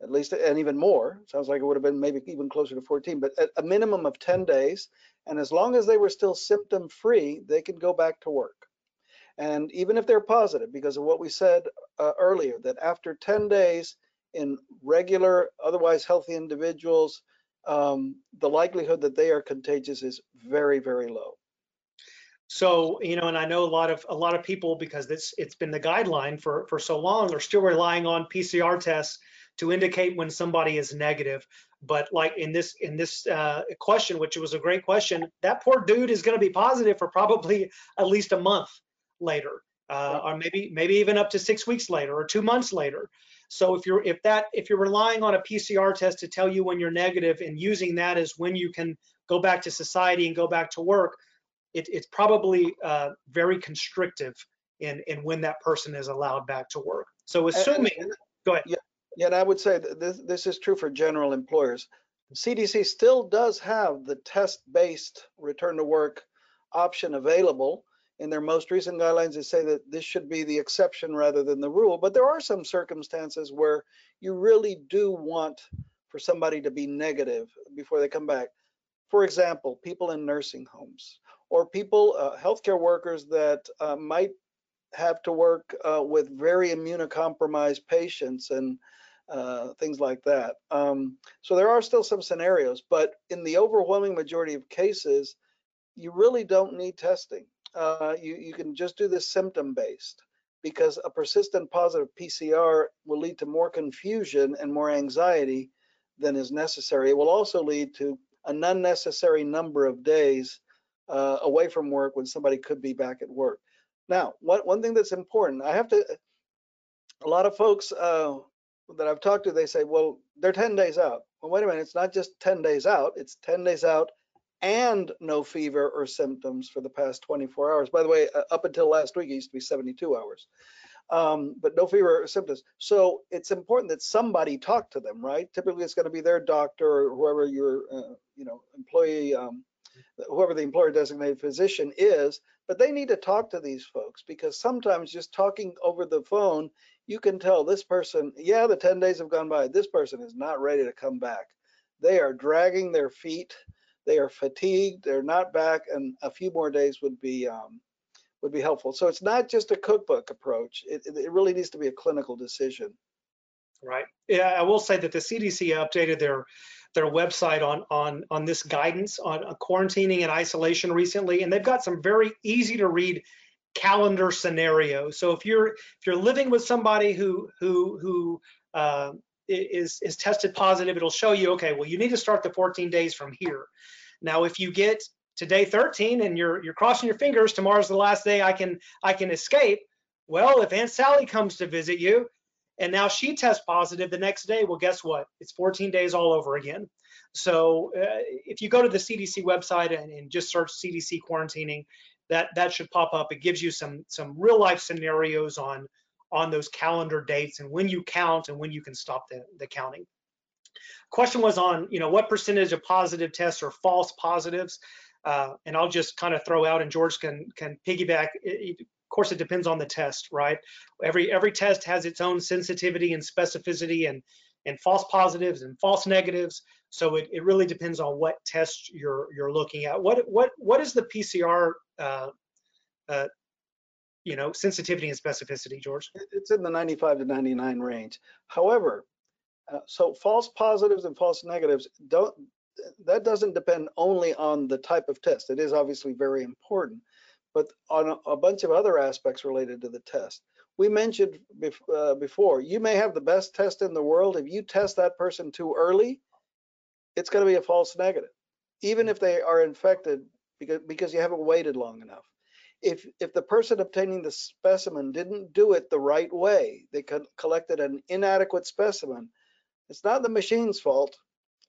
at least, and even more. Sounds like it would have been maybe even closer to 14, but a minimum of 10 days. And as long as they were still symptom free, they could go back to work. And even if they're positive, because of what we said uh, earlier, that after 10 days in regular, otherwise healthy individuals, um, the likelihood that they are contagious is very, very low. So, you know, and I know a lot of a lot of people because it's it's been the guideline for for so long are still relying on PCR tests to indicate when somebody is negative. But like in this in this uh, question, which was a great question, that poor dude is going to be positive for probably at least a month later, uh, or maybe maybe even up to six weeks later or two months later. So if you're if that if you're relying on a PCR test to tell you when you're negative and using that as when you can go back to society and go back to work, it, it's probably uh, very constrictive in in when that person is allowed back to work. So assuming, and, and, go ahead. Yeah, yeah, and I would say this, this is true for general employers. CDC still does have the test-based return to work option available. In their most recent guidelines, they say that this should be the exception rather than the rule. But there are some circumstances where you really do want for somebody to be negative before they come back. For example, people in nursing homes or people, uh, healthcare workers that uh, might have to work uh, with very immunocompromised patients and uh, things like that. Um, so there are still some scenarios, but in the overwhelming majority of cases, you really don't need testing. Uh, you, you can just do this symptom based because a persistent positive PCR will lead to more confusion and more anxiety than is necessary. It will also lead to an unnecessary number of days uh, away from work when somebody could be back at work. Now, one, one thing that's important, I have to, a lot of folks uh, that I've talked to, they say, well, they're 10 days out. Well, wait a minute, it's not just 10 days out, it's 10 days out and no fever or symptoms for the past 24 hours. By the way, uh, up until last week, it used to be 72 hours. Um, but no fever or symptoms. So it's important that somebody talk to them, right? Typically, it's going to be their doctor or whoever your, uh, you know, employee, um, whoever the employer designated physician is. But they need to talk to these folks because sometimes just talking over the phone, you can tell this person, yeah, the 10 days have gone by. This person is not ready to come back. They are dragging their feet they are fatigued, they're not back, and a few more days would be um, would be helpful. So it's not just a cookbook approach. It, it really needs to be a clinical decision. Right. Yeah, I will say that the CDC updated their their website on on on this guidance on quarantining and isolation recently, and they've got some very easy to read calendar scenario. So if you're if you're living with somebody who who who uh, is is tested positive, it'll show you okay. Well, you need to start the 14 days from here. Now, if you get to day 13 and you're you're crossing your fingers, tomorrow's the last day I can I can escape. Well, if Aunt Sally comes to visit you and now she tests positive the next day, well, guess what? It's 14 days all over again. So uh, if you go to the CDC website and, and just search CDC quarantining, that that should pop up. It gives you some some real life scenarios on on those calendar dates and when you count and when you can stop the, the counting. Question was on, you know, what percentage of positive tests are false positives? Uh, and I'll just kind of throw out, and George can can piggyback. It, of course, it depends on the test, right? Every every test has its own sensitivity and specificity, and and false positives and false negatives. So it, it really depends on what test you're you're looking at. What what what is the PCR uh, uh, you know sensitivity and specificity, George? It's in the 95 to 99 range. However, uh, so false positives and false negatives don't that doesn't depend only on the type of test. It is obviously very important, but on a, a bunch of other aspects related to the test. We mentioned bef uh, before, you may have the best test in the world. If you test that person too early, it's going to be a false negative, even if they are infected because, because you haven't waited long enough. If, if the person obtaining the specimen didn't do it the right way, they collected an inadequate specimen, it's not the machine's fault,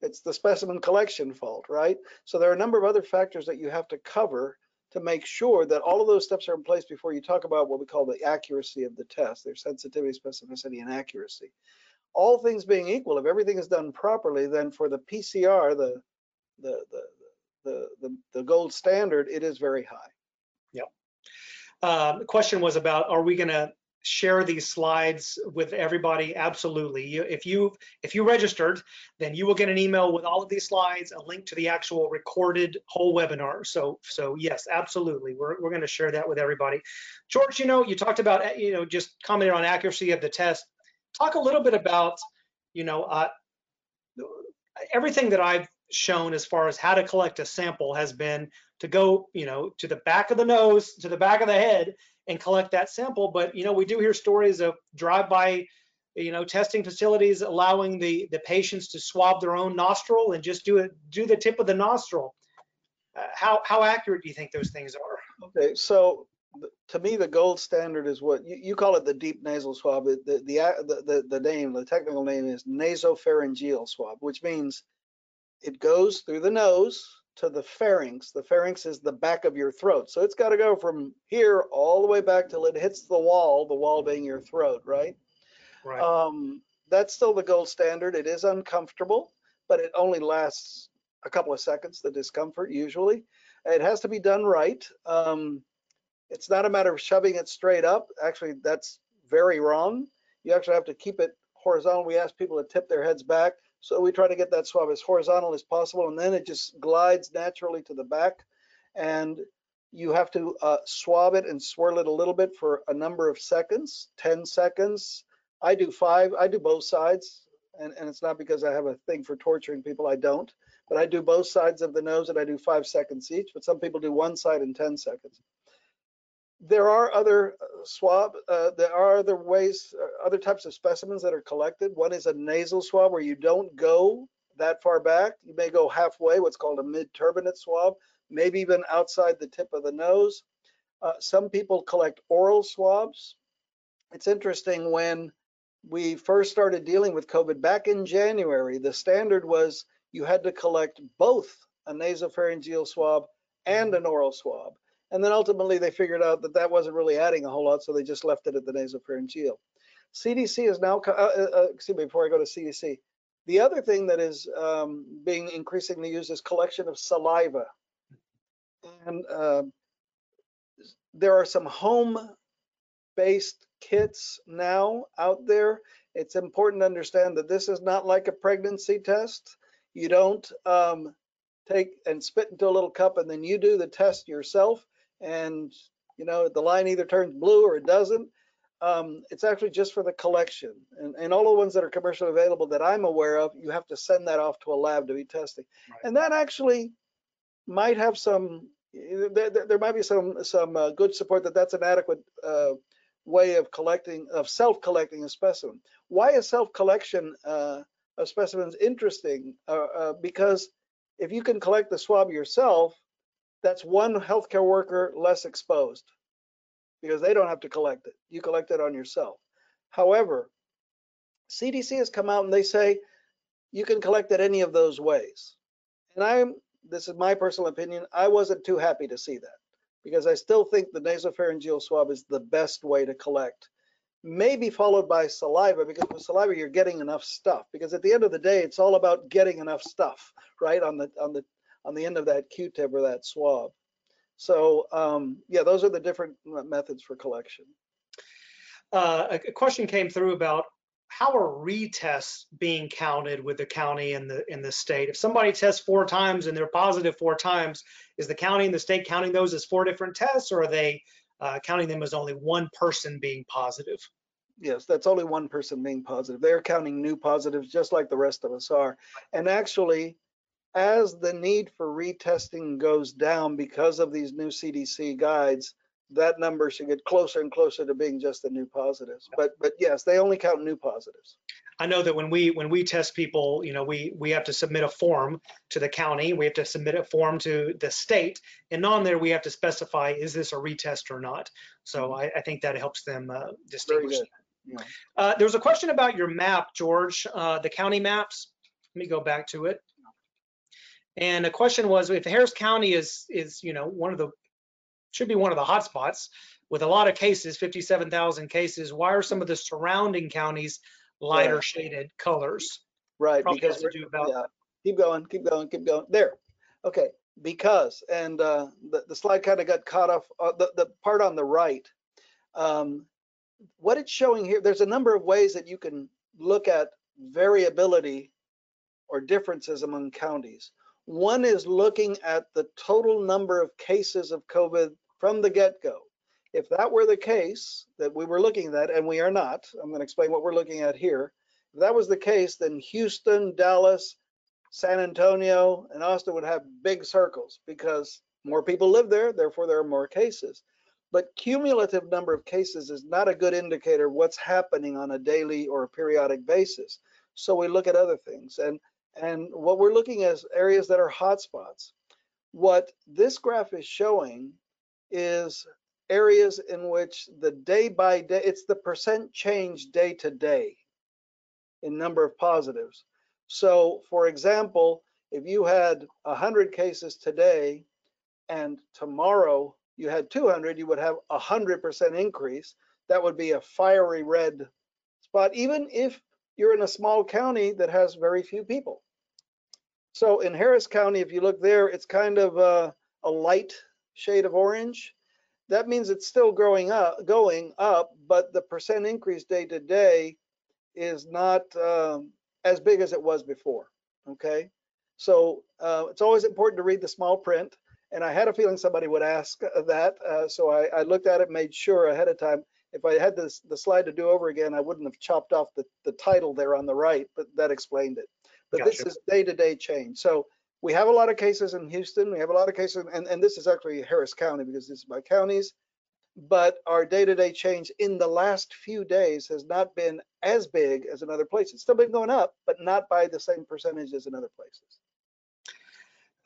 it's the specimen collection fault, right? So there are a number of other factors that you have to cover to make sure that all of those steps are in place before you talk about what we call the accuracy of the test, their sensitivity, specificity, and accuracy. All things being equal, if everything is done properly, then for the PCR, the the the the, the, the gold standard, it is very high. Yep. Um, the question was about, are we going to share these slides with everybody? Absolutely. You, if you if you registered then you will get an email with all of these slides a link to the actual recorded whole webinar. So so yes absolutely. We're, we're going to share that with everybody. George you know you talked about you know just commenting on accuracy of the test. Talk a little bit about you know uh, everything that i've shown as far as how to collect a sample has been to go you know to the back of the nose to the back of the head and collect that sample. But you know, we do hear stories of drive-by, you know, testing facilities allowing the the patients to swab their own nostril and just do it do the tip of the nostril. Uh, how how accurate do you think those things are? Okay, so to me, the gold standard is what you, you call it the deep nasal swab. The, the, the, the, the name, the technical name is nasopharyngeal swab, which means it goes through the nose to the pharynx. The pharynx is the back of your throat. So it's got to go from here all the way back till it hits the wall, the wall being your throat, right? Right. Um, that's still the gold standard. It is uncomfortable, but it only lasts a couple of seconds, the discomfort usually. It has to be done right. Um, it's not a matter of shoving it straight up. Actually, that's very wrong. You actually have to keep it horizontal. We ask people to tip their heads back so we try to get that swab as horizontal as possible, and then it just glides naturally to the back. And you have to uh, swab it and swirl it a little bit for a number of seconds, 10 seconds. I do five, I do both sides. And, and it's not because I have a thing for torturing people, I don't. But I do both sides of the nose and I do five seconds each, but some people do one side in 10 seconds there are other uh, swab, uh, there are other ways, uh, other types of specimens that are collected. One is a nasal swab where you don't go that far back. You may go halfway, what's called a mid-turbinate swab. maybe even outside the tip of the nose. Uh, some people collect oral swabs. It's interesting when we first started dealing with COVID back in January, the standard was you had to collect both a nasopharyngeal swab and an oral swab. And then ultimately they figured out that that wasn't really adding a whole lot, so they just left it at the nasopharyngeal. CDC is now, uh, uh, uh, excuse me, before I go to CDC, the other thing that is um, being increasingly used is collection of saliva. And uh, there are some home-based kits now out there. It's important to understand that this is not like a pregnancy test. You don't um, take and spit into a little cup and then you do the test yourself and you know the line either turns blue or it doesn't. Um, it's actually just for the collection. And, and all the ones that are commercially available that i'm aware of you have to send that off to a lab to be testing right. and that actually might have some there, there might be some some uh, good support that that's an adequate uh, way of collecting of self collecting a specimen. Why is self collection uh, of specimens interesting? Uh, uh, because if you can collect the swab yourself that's one healthcare worker less exposed because they don't have to collect it. You collect it on yourself. However, CDC has come out and they say you can collect it any of those ways. And I'm, this is my personal opinion, I wasn't too happy to see that because I still think the nasopharyngeal swab is the best way to collect. Maybe followed by saliva because with saliva you're getting enough stuff because at the end of the day it's all about getting enough stuff right on the on the on the end of that Q-tip or that swab. So um, yeah, those are the different methods for collection. Uh, a question came through about how are retests being counted with the county and the in the state? If somebody tests four times and they're positive four times, is the county and the state counting those as four different tests, or are they uh, counting them as only one person being positive? Yes, that's only one person being positive. They're counting new positives just like the rest of us are. And actually, as the need for retesting goes down because of these new CDC guides, that number should get closer and closer to being just the new positives. But but yes, they only count new positives. I know that when we when we test people, you know, we we have to submit a form to the county, we have to submit a form to the state, and on there we have to specify is this a retest or not. So mm-hmm. I, I think that helps them uh, distinguish. Yeah. Uh, there was a question about your map, George, uh, the county maps. Let me go back to it. And the question was, if Harris County is is you know one of the should be one of the hot spots with a lot of cases, 57,000 cases. Why are some of the surrounding counties lighter yeah. shaded colors? Right, Probably because to do about yeah. keep going, keep going, keep going. There, okay. Because and uh, the the slide kind of got caught off uh, the the part on the right. Um, what it's showing here, there's a number of ways that you can look at variability or differences among counties. One is looking at the total number of cases of COVID from the get-go. If that were the case that we were looking at, and we are not, I'm going to explain what we're looking at here. If that was the case, then Houston, Dallas, San Antonio, and Austin would have big circles because more people live there, therefore there are more cases. But cumulative number of cases is not a good indicator of what's happening on a daily or a periodic basis. So we look at other things. And and what we're looking at is areas that are hotspots. What this graph is showing is areas in which the day by day, it's the percent change day to day in number of positives. So for example, if you had 100 cases today and tomorrow you had 200, you would have a 100% increase. That would be a fiery red spot, even if you're in a small county that has very few people. So in Harris County, if you look there, it's kind of a, a light shade of orange. That means it's still growing up, going up, but the percent increase day to day is not um, as big as it was before. Okay, so uh, it's always important to read the small print. And I had a feeling somebody would ask that, uh, so I, I, looked at it, made sure ahead of time. If I had this, the slide to do over again, I wouldn't have chopped off the, the title there on the right, but that explained it but gotcha. this is day-to-day change. So we have a lot of cases in Houston. We have a lot of cases, and, and this is actually Harris County because this is by counties. But our day-to-day change in the last few days has not been as big as in other places. It's still been going up, but not by the same percentage as in other places.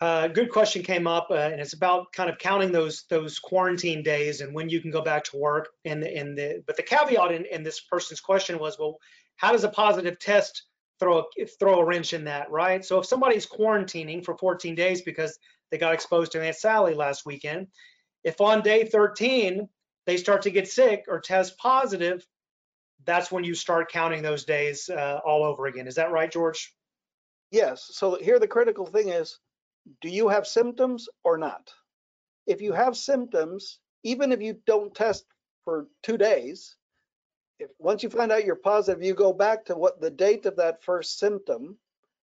Uh, good question came up, uh, and it's about kind of counting those those quarantine days and when you can go back to work. And the, and the but the caveat in, in this person's question was, well, how does a positive test throw a, throw a wrench in that, right? So if somebody's quarantining for 14 days because they got exposed to Aunt Sally last weekend, if on day 13 they start to get sick or test positive, that's when you start counting those days uh, all over again. Is that right, George? Yes. So here the critical thing is, do you have symptoms or not? If you have symptoms, even if you don't test for two days, if once you find out you're positive, you go back to what the date of that first symptom,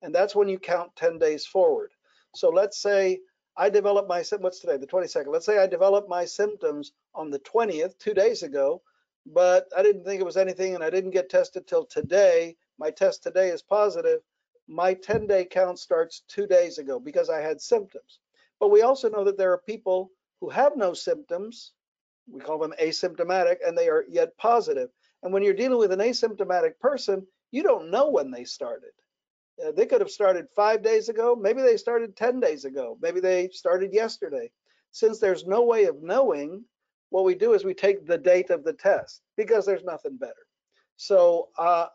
and that's when you count 10 days forward. So let's say I developed my what's today, the 22nd. Let's say I developed my symptoms on the 20th, two days ago, but I didn't think it was anything, and I didn't get tested till today. My test today is positive my 10 day count starts two days ago because I had symptoms. But we also know that there are people who have no symptoms, we call them asymptomatic, and they are yet positive. And when you're dealing with an asymptomatic person, you don't know when they started. Uh, they could have started five days ago, maybe they started 10 days ago, maybe they started yesterday. Since there's no way of knowing, what we do is we take the date of the test because there's nothing better. So uh,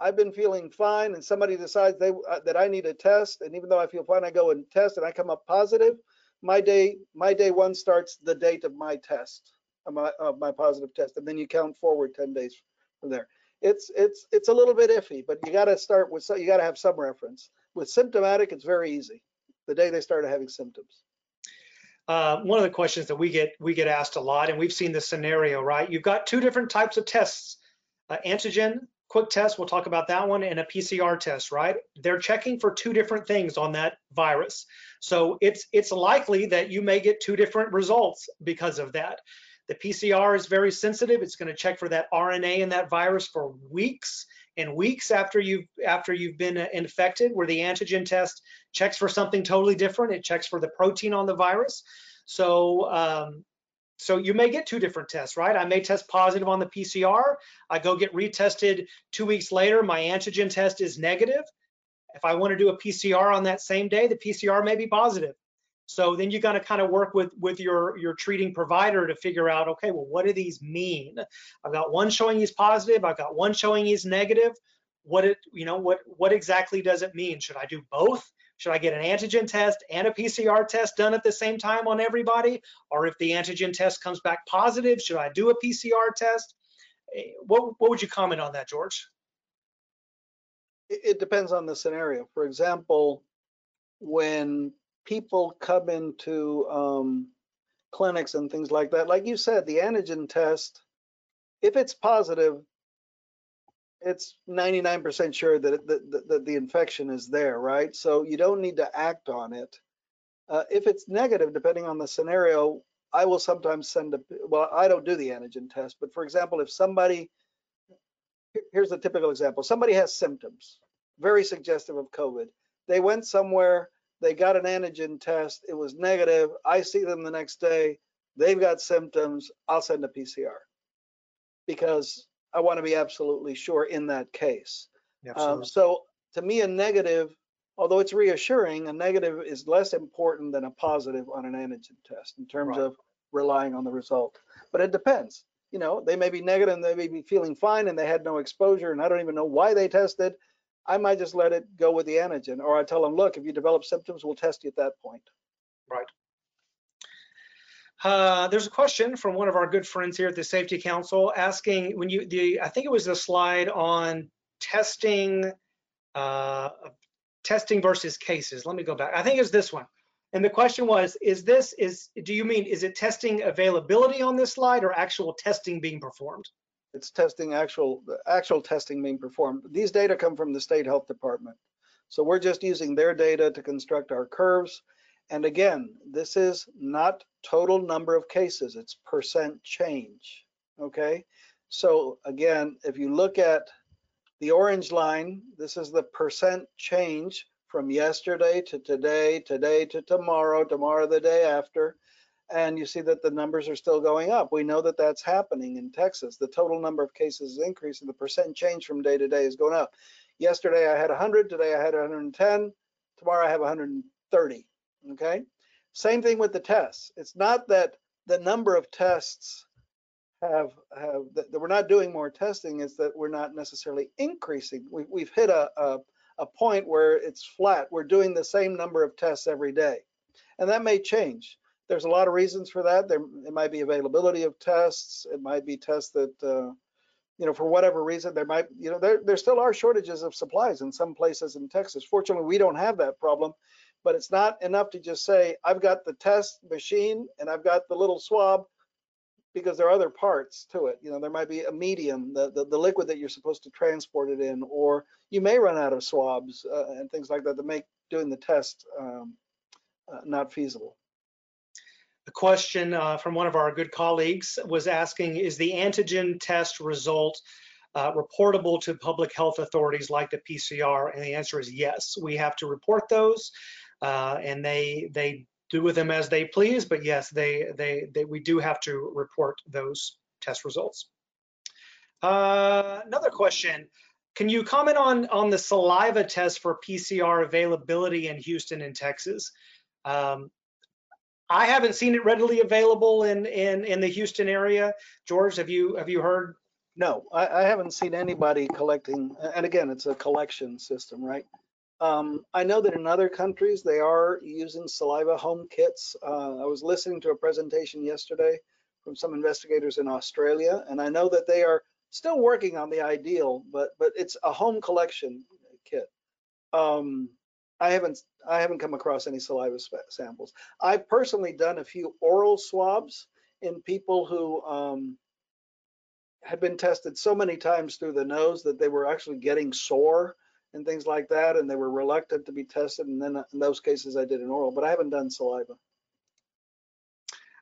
I've been feeling fine and somebody decides they uh, that I need a test and even though I feel fine I go and test and I come up positive my day my day one starts the date of my test my, of my positive test and then you count forward 10 days from there it's it's it's a little bit iffy but you got to start with you got to have some reference with symptomatic it's very easy the day they started having symptoms uh, one of the questions that we get we get asked a lot and we've seen this scenario right you've got two different types of tests uh, antigen quick test, we'll talk about that one, and a PCR test, right? They're checking for two different things on that virus. So it's it's likely that you may get two different results because of that. The PCR is very sensitive. It's going to check for that RNA in that virus for weeks and weeks after you've after you've been uh, infected, where the antigen test checks for something totally different. It checks for the protein on the virus. So um, so you may get two different tests, right? I may test positive on the PCR. I go get retested two weeks later. My antigen test is negative. If I want to do a PCR on that same day, the PCR may be positive. So then you got to kind of work with with your your treating provider to figure out, okay, well, what do these mean? I've got one showing he's positive. I've got one showing he's negative. What it, you know, what what exactly does it mean? Should I do both? Should I get an antigen test and a PCR test done at the same time on everybody? Or if the antigen test comes back positive, should I do a PCR test? Eh, what, what would you comment on that, George? It depends on the scenario. For example, when people come into um, clinics and things like that, like you said, the antigen test, if it's positive, it's 99% sure that, that, that the infection is there, right? So you don't need to act on it. Uh, if it's negative, depending on the scenario, I will sometimes send a, well, I don't do the antigen test, but for example, if somebody, here's a typical example, somebody has symptoms, very suggestive of COVID. They went somewhere, they got an antigen test, it was negative, I see them the next day, they've got symptoms, I'll send a PCR because I want to be absolutely sure in that case. Um, so to me, a negative, although it's reassuring, a negative is less important than a positive on an antigen test in terms right. of relying on the result. But it depends. You know, they may be negative and they may be feeling fine and they had no exposure and I don't even know why they tested. I might just let it go with the antigen or I tell them, look, if you develop symptoms, we'll test you at that point. Right. Uh, there's a question from one of our good friends here at the Safety Council asking when you the I think it was the slide on testing uh, testing versus cases. Let me go back. I think it's this one. And the question was, is this is do you mean is it testing availability on this slide or actual testing being performed? It's testing actual actual testing being performed. These data come from the state health department. So we're just using their data to construct our curves and again, this is not total number of cases, it's percent change, okay? So again, if you look at the orange line, this is the percent change from yesterday to today, today to tomorrow, tomorrow the day after, and you see that the numbers are still going up. We know that that's happening in Texas. The total number of cases is increasing, the percent change from day to day is going up. Yesterday I had 100, today I had 110, tomorrow I have 130 Okay. Same thing with the tests. It's not that the number of tests have have that we're not doing more testing. It's that we're not necessarily increasing. We, we've hit a, a a point where it's flat. We're doing the same number of tests every day, and that may change. There's a lot of reasons for that. There it might be availability of tests. It might be tests that uh, you know, for whatever reason, there might, you know, there, there still are shortages of supplies in some places in Texas. Fortunately, we don't have that problem, but it's not enough to just say, I've got the test machine and I've got the little swab because there are other parts to it. You know, there might be a medium, the, the, the liquid that you're supposed to transport it in, or you may run out of swabs uh, and things like that that make doing the test um, uh, not feasible. A question uh, from one of our good colleagues was asking, is the antigen test result uh, reportable to public health authorities like the PCR? And the answer is yes. We have to report those, uh, and they they do with them as they please. But yes, they they, they we do have to report those test results. Uh, another question. Can you comment on on the saliva test for PCR availability in Houston and Texas? Um, I haven't seen it readily available in in in the Houston area. George, have you have you heard? No, I, I haven't seen anybody collecting. And again, it's a collection system, right? Um, I know that in other countries they are using saliva home kits. Uh, I was listening to a presentation yesterday from some investigators in Australia, and I know that they are still working on the ideal, but but it's a home collection kit. Um, I haven't I haven't come across any saliva samples. I've personally done a few oral swabs in people who um, had been tested so many times through the nose that they were actually getting sore and things like that, and they were reluctant to be tested. And then in those cases, I did an oral, but I haven't done saliva.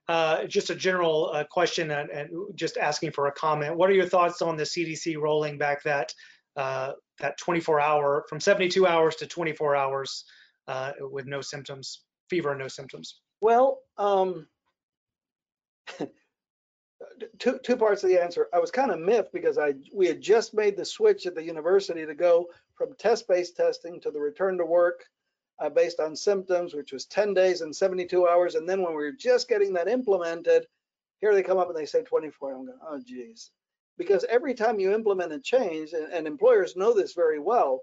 Uh, just a general uh, question and, and, just asking for a comment. What are your thoughts on the CDC rolling back that uh, that 24 hour from 72 hours to 24 hours uh, with no symptoms, fever and no symptoms? Well, um, two two parts of the answer. I was kind of miffed because I we had just made the switch at the university to go from test-based testing to the return to work uh, based on symptoms, which was 10 days and 72 hours. And then when we were just getting that implemented, here they come up and they say 24. I'm going, oh geez because every time you implement a change, and, and employers know this very well,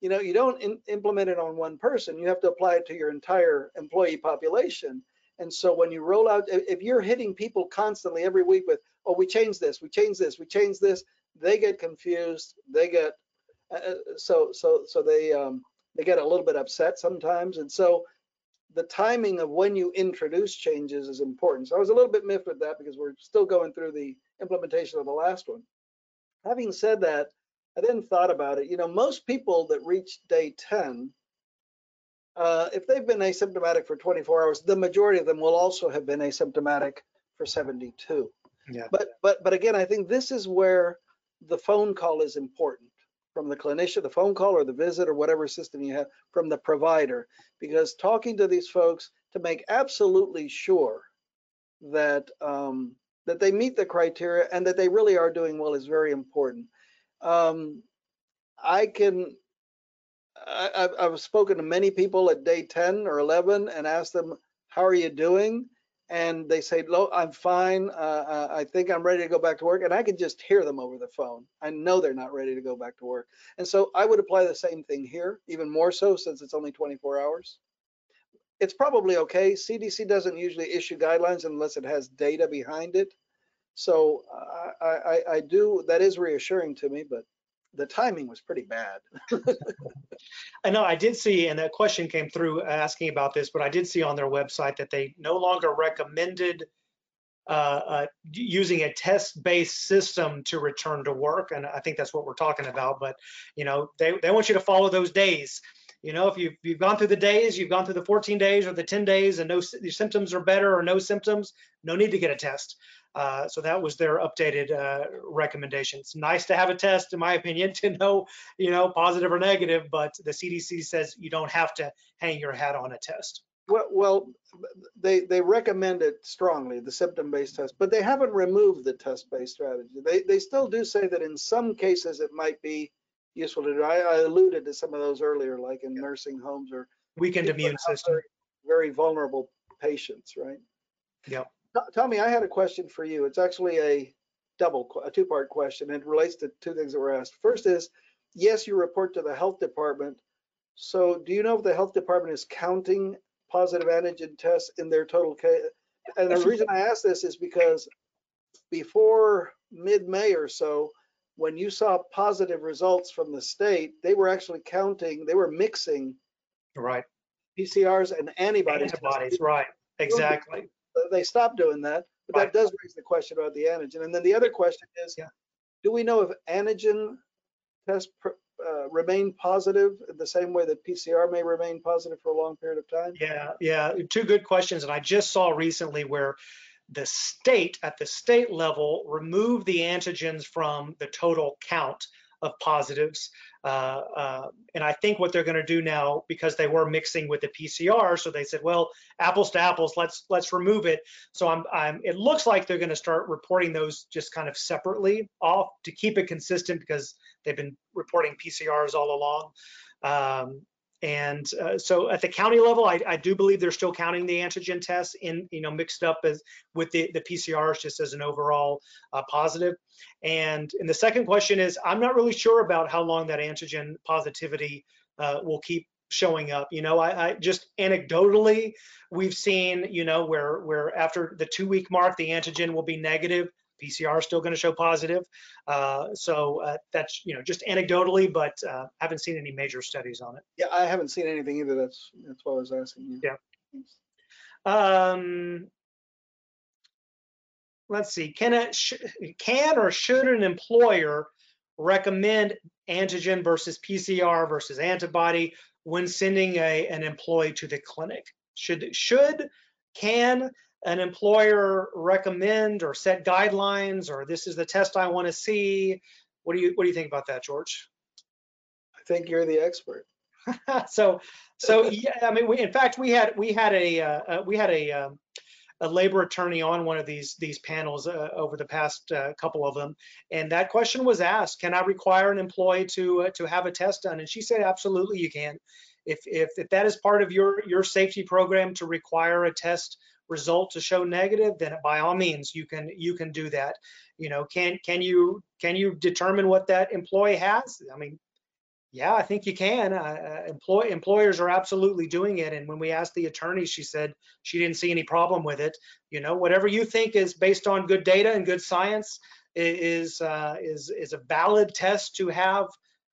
you know, you don't in, implement it on one person. You have to apply it to your entire employee population. And so when you roll out, if you're hitting people constantly every week with, oh, we changed this, we changed this, we changed this, they get confused. They get uh, uh so so so they um, they get a little bit upset sometimes. And so the timing of when you introduce changes is important. So I was a little bit miffed with that because we're still going through the implementation of the last one. Having said that, I then thought about it. You know, most people that reach day 10, uh, if they've been asymptomatic for 24 hours, the majority of them will also have been asymptomatic for 72. Yeah. But but but again, I think this is where the phone call is important from the clinician, the phone call or the visit or whatever system you have from the provider, because talking to these folks to make absolutely sure that um, that they meet the criteria and that they really are doing well is very important. Um, I can, I, I've spoken to many people at day 10 or 11 and asked them, how are you doing? And they say, "Look, I'm fine. Uh, uh, I think I'm ready to go back to work. And I can just hear them over the phone. I know they're not ready to go back to work. And so I would apply the same thing here, even more so since it's only 24 hours it's probably okay. CDC doesn't usually issue guidelines unless it has data behind it. So I, I, I do, that is reassuring to me, but the timing was pretty bad. I know I did see, and that question came through asking about this, but I did see on their website that they no longer recommended uh, uh, using a test-based system to return to work, and I think that's what we're talking about. But you know, they they want you to follow those days. You know, if you've, you've gone through the days, you've gone through the 14 days or the 10 days and no your symptoms are better or no symptoms, no need to get a test. Uh, so that was their updated uh, recommendation. It's nice to have a test, in my opinion, to know, you know, positive or negative, but the CDC says you don't have to hang your hat on a test. Well, well they, they recommend it strongly, the symptom-based test, but they haven't removed the test-based strategy. They, they still do say that in some cases it might be useful to do. I, I alluded to some of those earlier, like in nursing homes or weakened immune system. very vulnerable patients, right? Yep. To- Tommy, I had a question for you. It's actually a double, a two-part question. It relates to two things that were asked. First is, yes, you report to the health department. So do you know if the health department is counting positive antigen tests in their total case? And the reason I ask this is because before mid-May or so, when you saw positive results from the state, they were actually counting, they were mixing Right. PCRs and antibodies. Antibodies, right. Exactly. They stopped doing that, but Right. that does raise the question about the antigen. And then the other question is, Yeah. do we know if antigen tests uh, remain positive the same way that PCR may remain positive for a long period of time? Yeah, yeah, two good questions. And I just saw recently where the state, at the state level, remove the antigens from the total count of positives. Uh, uh, and I think what they're going to do now, because they were mixing with the PCR, so they said, well, apples to apples, let's let's remove it. So I'm, I'm it looks like they're going to start reporting those just kind of separately off to keep it consistent because they've been reporting PCRs all along. Um, and uh, so at the county level, I, I do believe they're still counting the antigen tests in, you know, mixed up as with the, the PCRs just as an overall uh, positive. And, and the second question is, I'm not really sure about how long that antigen positivity uh, will keep showing up. You know, I, I just anecdotally, we've seen, you know, where where after the two week mark, the antigen will be negative. PCR is still going to show positive. Uh, so uh, that's, you know, just anecdotally, but uh, haven't seen any major studies on it. Yeah, I haven't seen anything either. That's, that's what I was asking you. Yeah. Um, let's see. Can it sh- can or should an employer recommend antigen versus PCR versus antibody when sending a an employee to the clinic? Should should can an employer recommend or set guidelines or this is the test I want to see? What do you what do you think about that, George? I think you're the expert. so so yeah i mean we, in fact we had we had a uh, uh, we had a um, a labor attorney on one of these these panels uh, over the past uh, couple of them and that question was asked can i require an employee to uh, to have a test done and she said absolutely you can if, if if that is part of your your safety program to require a test result to show negative then by all means you can you can do that you know can can you can you determine what that employee has i mean yeah, I think you can. Uh, uh, employ, employers are absolutely doing it. And when we asked the attorney, she said she didn't see any problem with it. You know, whatever you think is based on good data and good science is uh, is is a valid test to have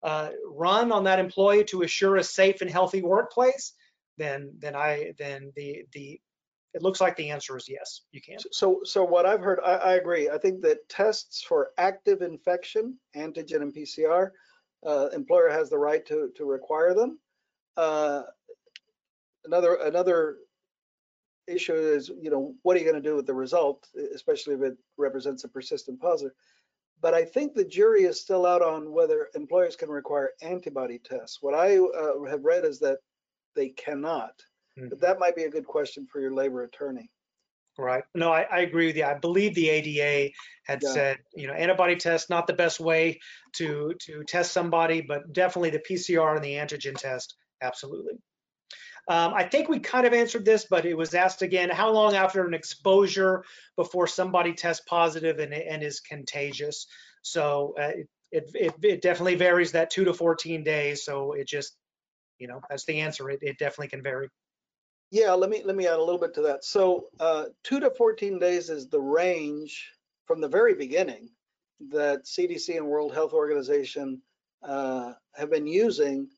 uh, run on that employee to assure a safe and healthy workplace. Then then I then the the it looks like the answer is yes, you can. So, so what I've heard, I, I agree. I think that tests for active infection, antigen and PCR, uh, employer has the right to, to require them. Uh, another, another issue is, you know, what are you going to do with the result, especially if it represents a persistent positive? But I think the jury is still out on whether employers can require antibody tests. What I uh, have read is that they cannot. But that might be a good question for your labor attorney. Right. No, I, I agree with you. I believe the ADA had Yeah. said, you know, antibody test not the best way to to test somebody, but definitely the PCR and the antigen test, absolutely. Um, I think we kind of answered this, but it was asked again: How long after an exposure before somebody tests positive and and is contagious? So uh, it, it it it definitely varies that two to 14 days. So it just, you know, that's the answer. It it definitely can vary. Yeah, let me let me add a little bit to that. So uh, two to 14 days is the range from the very beginning that CDC and World Health Organization uh, have been using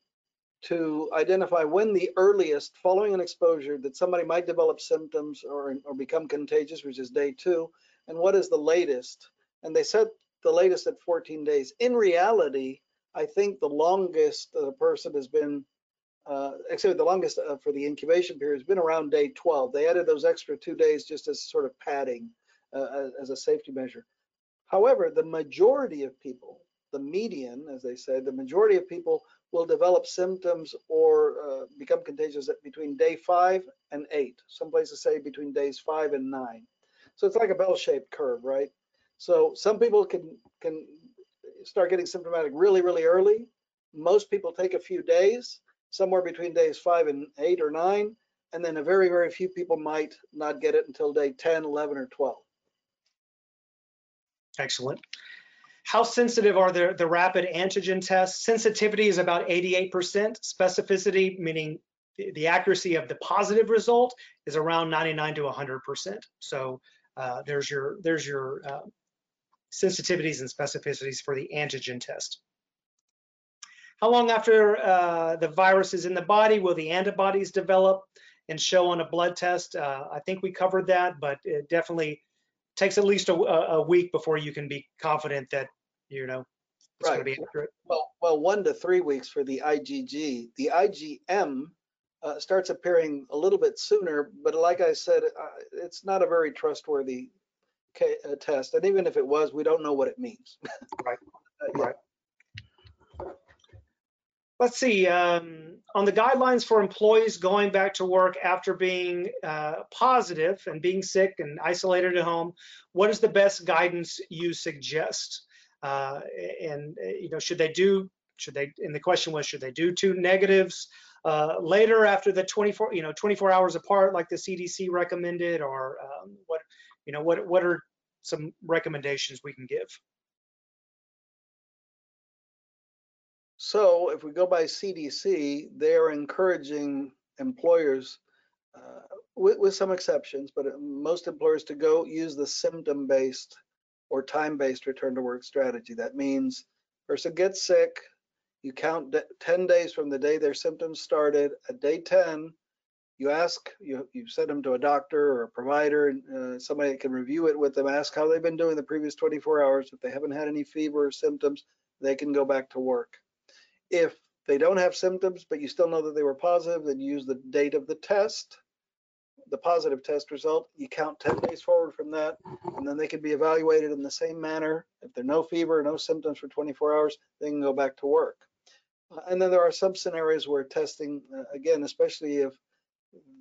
to identify when the earliest following an exposure that somebody might develop symptoms or, or become contagious, which is day two, and what is the latest. And they set the latest at 14 days. In reality, I think the longest that a person has been uh, actually the longest uh, for the incubation period has been around day 12. They added those extra two days just as sort of padding uh, as a safety measure. However, the majority of people, the median, as they say, the majority of people will develop symptoms or uh, become contagious between day five and eight. Some places say between days five and nine. So it's like a bell-shaped curve, right? So some people can can start getting symptomatic really, really early. Most people take a few days somewhere between days five and eight or nine. and then a very, very few people might not get it until day 10, 11, or 12. Excellent. How sensitive are the, the rapid antigen tests? Sensitivity is about 88%. Specificity, meaning the, accuracy of the positive result, is around 99 to 100%. So uh, there's your there's your uh, sensitivities and specificities for the antigen test. How long after uh, the virus is in the body will the antibodies develop and show on a blood test? Uh, I think we covered that, but it definitely takes at least a, a week before you can be confident that you know it's Right. going to be accurate. Well, well, one to three weeks for the IgG. The IgM uh, starts appearing a little bit sooner, but like I said, uh, it's not a very trustworthy uh, test. And even if it was, we don't know what it means. Right. Uh. Right. Let's see, um, on the guidelines for employees going back to work after being uh, positive and being sick and isolated at home, what is the best guidance you suggest? Uh, and, uh, you know, should they do, should they, and the question was, should they do two negatives uh, later after the 24, you know, 24 hours apart like the CDC recommended or um, what, you know, what, what are some recommendations we can give? So if we go by CDC, they're encouraging employers, uh, with, with some exceptions, but uh, most employers to go use the symptom-based or time-based return to work strategy. That means person gets sick, you count 10 days from the day their symptoms started. At day 10, you ask, you, you send them to a doctor or a provider, uh, somebody that can review it with them, ask how they've been doing the previous 24 hours. If they haven't had any fever or symptoms, they can go back to work. If they don't have symptoms, but you still know that they were positive, then you use the date of the test, the positive test result. You count 10 days forward from that, and then they can be evaluated in the same manner. If there are no fever, no symptoms for 24 hours, they can go back to work. And then there are some scenarios where testing, uh, again, especially if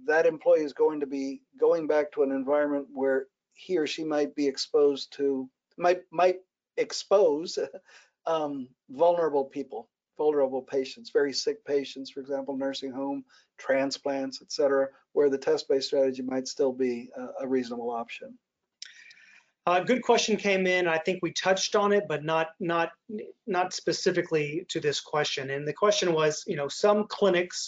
that employee is going to be going back to an environment where he or she might be exposed to, might, might expose um, vulnerable people vulnerable patients, very sick patients, for example, nursing home, transplants, et cetera, where the test-based strategy might still be a, a reasonable option. Uh, good question came in. I think we touched on it, but not not not specifically to this question. And the question was, you know, some clinics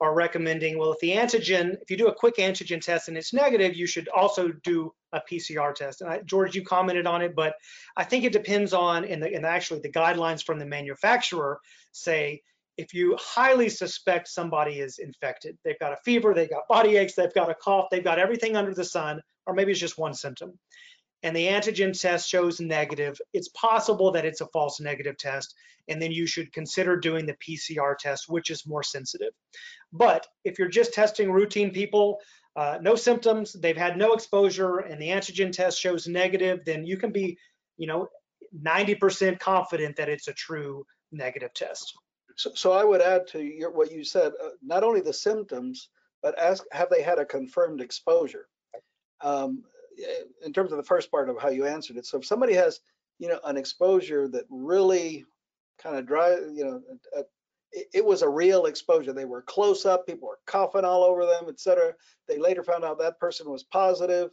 are recommending, well, if the antigen, if you do a quick antigen test and it's negative, you should also do a PCR test. And I, George, you commented on it, but I think it depends on, and, the, and actually the guidelines from the manufacturer say, if you highly suspect somebody is infected, they've got a fever, they've got body aches, they've got a cough, they've got everything under the sun, or maybe it's just one symptom and the antigen test shows negative, it's possible that it's a false negative test, and then you should consider doing the PCR test, which is more sensitive. But if you're just testing routine people, uh, no symptoms, they've had no exposure, and the antigen test shows negative, then you can be, you know, 90% confident that it's a true negative test. So, so I would add to your, what you said, uh, not only the symptoms, but ask, have they had a confirmed exposure? Um, in terms of the first part of how you answered it. So if somebody has, you know, an exposure that really kind of dry, you know, uh, it, it was a real exposure. They were close up, people were coughing all over them, et cetera. They later found out that person was positive.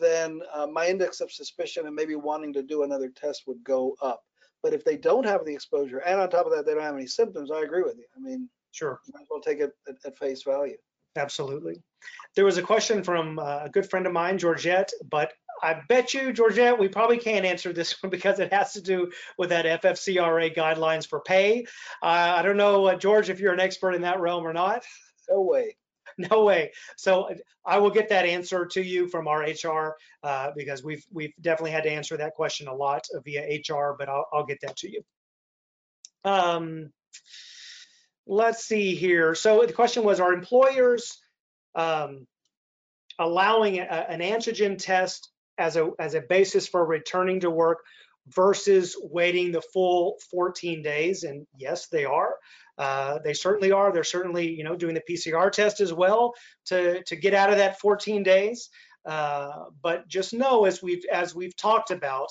Then uh, my index of suspicion and maybe wanting to do another test would go up. But if they don't have the exposure and on top of that, they don't have any symptoms, I agree with you. I mean, Sure. you might as well take it at, at face value. Absolutely. There was a question from uh, a good friend of mine, Georgette, but I bet you, Georgette, we probably can't answer this one because it has to do with that FFCRA guidelines for pay. Uh, I don't know, uh, George, if you're an expert in that realm or not. No way. No way. So I will get that answer to you from our HR uh, because we've we've definitely had to answer that question a lot via HR, but I'll, I'll get that to you. Um, let's see here. So the question was, are employers um, allowing a, an antigen test as a as a basis for returning to work versus waiting the full 14 days? And yes, they are. Uh, they certainly are. They're certainly, you know, doing the PCR test as well to to get out of that 14 days. Uh, but just know, as we've as we've talked about,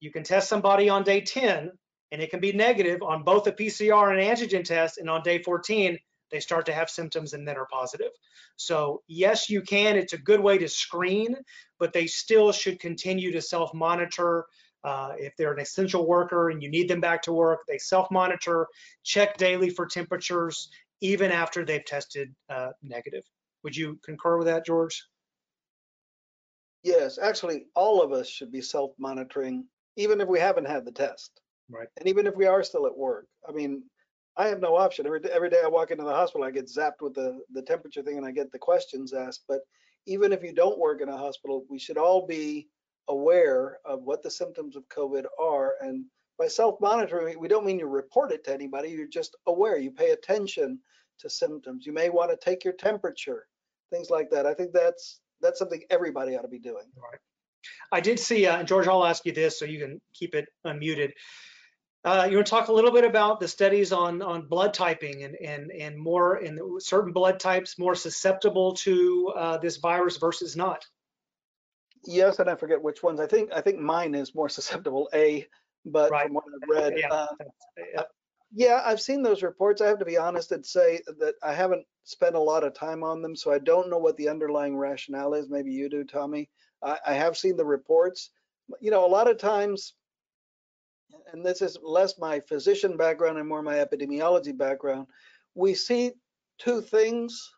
you can test somebody on day 10 and it can be negative on both a PCR and antigen test, and on day 14 they start to have symptoms and then are positive. So yes, you can. It's a good way to screen, but they still should continue to self-monitor. Uh, if they're an essential worker and you need them back to work, they self-monitor, check daily for temperatures, even after they've tested uh, negative. Would you concur with that, George? Yes, actually, all of us should be self-monitoring, even if we haven't had the test. Right. And even if we are still at work. I mean, I have no option. Every, every day I walk into the hospital, I get zapped with the, the temperature thing and I get the questions asked. But even if you don't work in a hospital, we should all be aware of what the symptoms of COVID are. And by self-monitoring, we don't mean you report it to anybody. You're just aware. You pay attention to symptoms. You may want to take your temperature, things like that. I think that's that's something everybody ought to be doing. Right. I did see, uh, George, I'll ask you this so you can keep it unmuted. Uh, you want to talk a little bit about the studies on on blood typing and and and more in certain blood types more susceptible to uh, this virus versus not? Yes, and I forget which ones. I think I think mine is more susceptible A, but Right. from what I've read, Yeah. uh, Yeah. yeah, I've seen those reports. I have to be honest and say that I haven't spent a lot of time on them, so I don't know what the underlying rationale is. Maybe you do, Tommy. I, I have seen the reports. You know, a lot of times, and this is less my physician background and more my epidemiology background, we see two things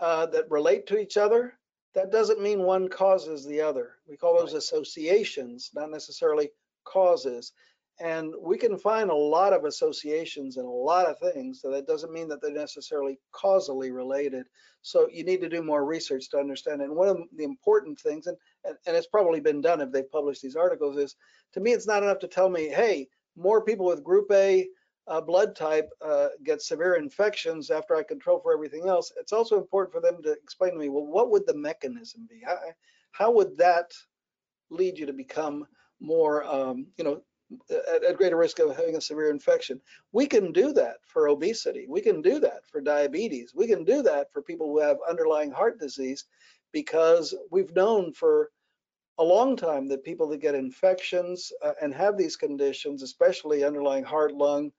uh, that relate to each other. That doesn't mean one causes the other. We call those associations, not necessarily causes. And we can find a lot of associations and a lot of things. So that doesn't mean that they're necessarily causally related. So you need to do more research to understand. And one of the important things, and, and, and it's probably been done if they've published these articles, is to me, it's not enough to tell me, hey, more people with group A uh, blood type uh, get severe infections after I control for everything else. It's also important for them to explain to me, well, what would the mechanism be? How, how would that lead you to become more, um, you know, at, at greater risk of having a severe infection? We can do that for obesity. We can do that for diabetes. We can do that for people who have underlying heart disease because we've known for a long time that people that get infections uh, and have these conditions, especially underlying heart, lung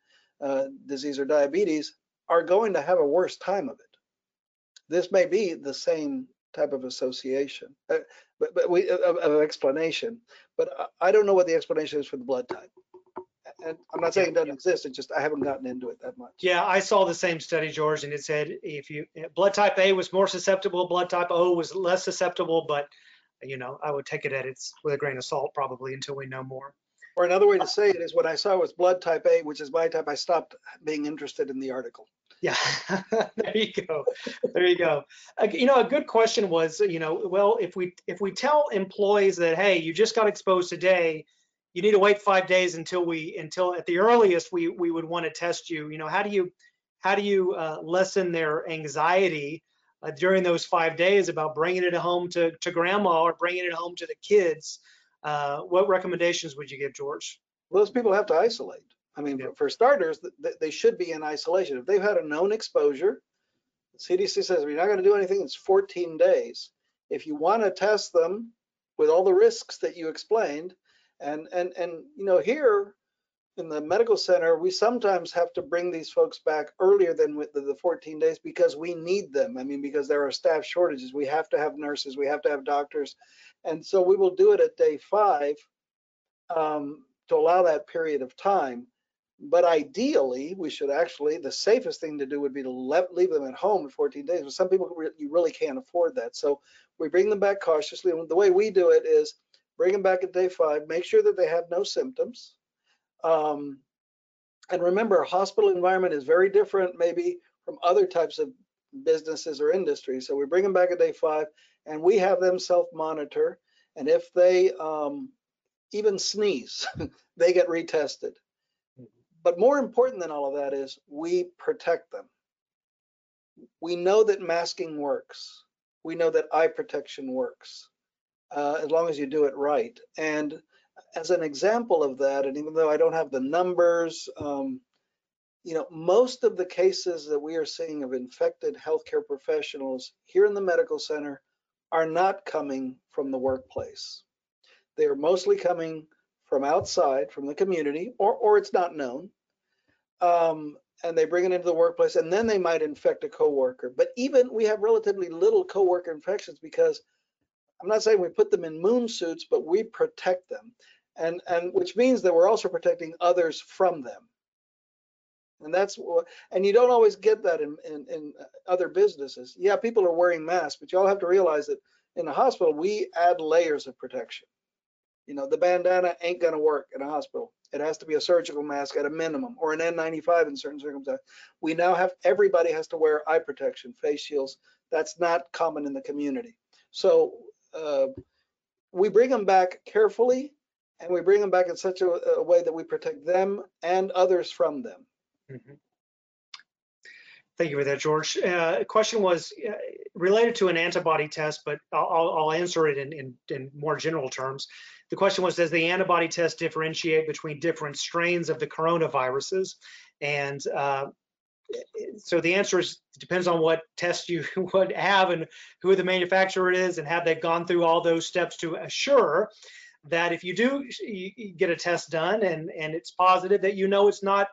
uh, disease or diabetes, are going to have a worse time of it. This may be the same type of association, uh, but, but we of, of explanation. But I- I don't know what the explanation is for the blood type. And I'm not saying it doesn't exist. It just I haven't gotten into it that much. Yeah, I saw the same study, George, and it said if you blood type A was more susceptible, blood type O was less susceptible, but you know, I would take it at its with a grain of salt probably until we know more. Or another way to say it is what I saw was blood type A, which is my type. I stopped being interested in the article. Yeah, there you go. There you go. Uh, you know, a good question was, you know, well, if we if we tell employees that, hey, you just got exposed today, you need to wait five days until we until at the earliest we we would want to test you. You know, how do you how do you uh, lessen their anxiety uh, during those five days about bringing it home to to grandma or bringing it home to the kids? Uh, what recommendations would you give, George? Those people have to isolate. I mean, Yeah. for starters, th- th- they should be in isolation. If they've had a known exposure, the CDC says we're not going to do anything. It's 14 days. If you want to test them with all the risks that you explained, and and and you know here in the medical center, we sometimes have to bring these folks back earlier than the, the 14 days because we need them. I mean, because there are staff shortages. We have to have nurses. We have to have doctors, and so we will do it at day five um, to allow that period of time. But ideally, we should actually, the safest thing to do would be to let, leave them at home for 14 days. But some people, you really can't afford that. So we bring them back cautiously. And the way we do it is bring them back at day five, make sure that they have no symptoms. Um, and remember, hospital environment is very different maybe from other types of businesses or industries. So we bring them back at day five and we have them self-monitor. And if they um, even sneeze, they get retested. But more important than all of that is we protect them. We know that masking works. We know that eye protection works, uh, as long as you do it right. And as an example of that, and even though I don't have the numbers, um, you know, most of the cases that we are seeing of infected healthcare professionals here in the medical center are not coming from the workplace. They are mostly coming from outside, from the community, or, or it's not known. Um, and they bring it into the workplace and then they might infect a coworker. But even we have relatively little coworker infections because I'm not saying we put them in moon suits, but we protect them. And, and which means that we're also protecting others from them. And that's what. and you don't always get that in, in, in uh, other businesses. Yeah, people are wearing masks, but you all have to realize that in a hospital, we add layers of protection. You know, the bandana ain't gonna work in a hospital. It has to be a surgical mask at a minimum or an N95 in certain circumstances. We now have, everybody has to wear eye protection, face shields. That's not common in the community. So uh, we bring them back carefully and we bring them back in such a, a way that we protect them and others from them. Mm -hmm. Thank you for that, George. Uh, question was uh, related to an antibody test, but I'll, I'll answer it in, in, in, more general terms. The question was, does the antibody test differentiate between different strains of the coronaviruses? And uh, so the answer is depends on what test you would have and who the manufacturer is and have they gone through all those steps to assure that if you do get a test done and, and it's positive that you know it's not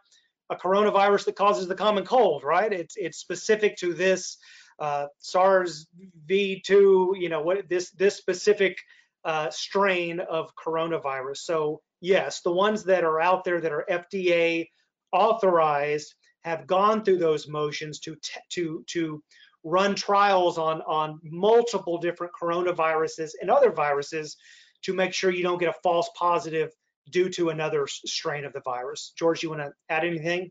a coronavirus that causes the common cold, right? It's it's specific to this uh, SARS-V2, you know, what this this specific uh, strain of coronavirus. So yes, the ones that are out there that are FDA authorized have gone through those motions to to to run trials on on multiple different coronaviruses and other viruses to make sure you don't get a false positive due to another strain of the virus. George, you want to add anything?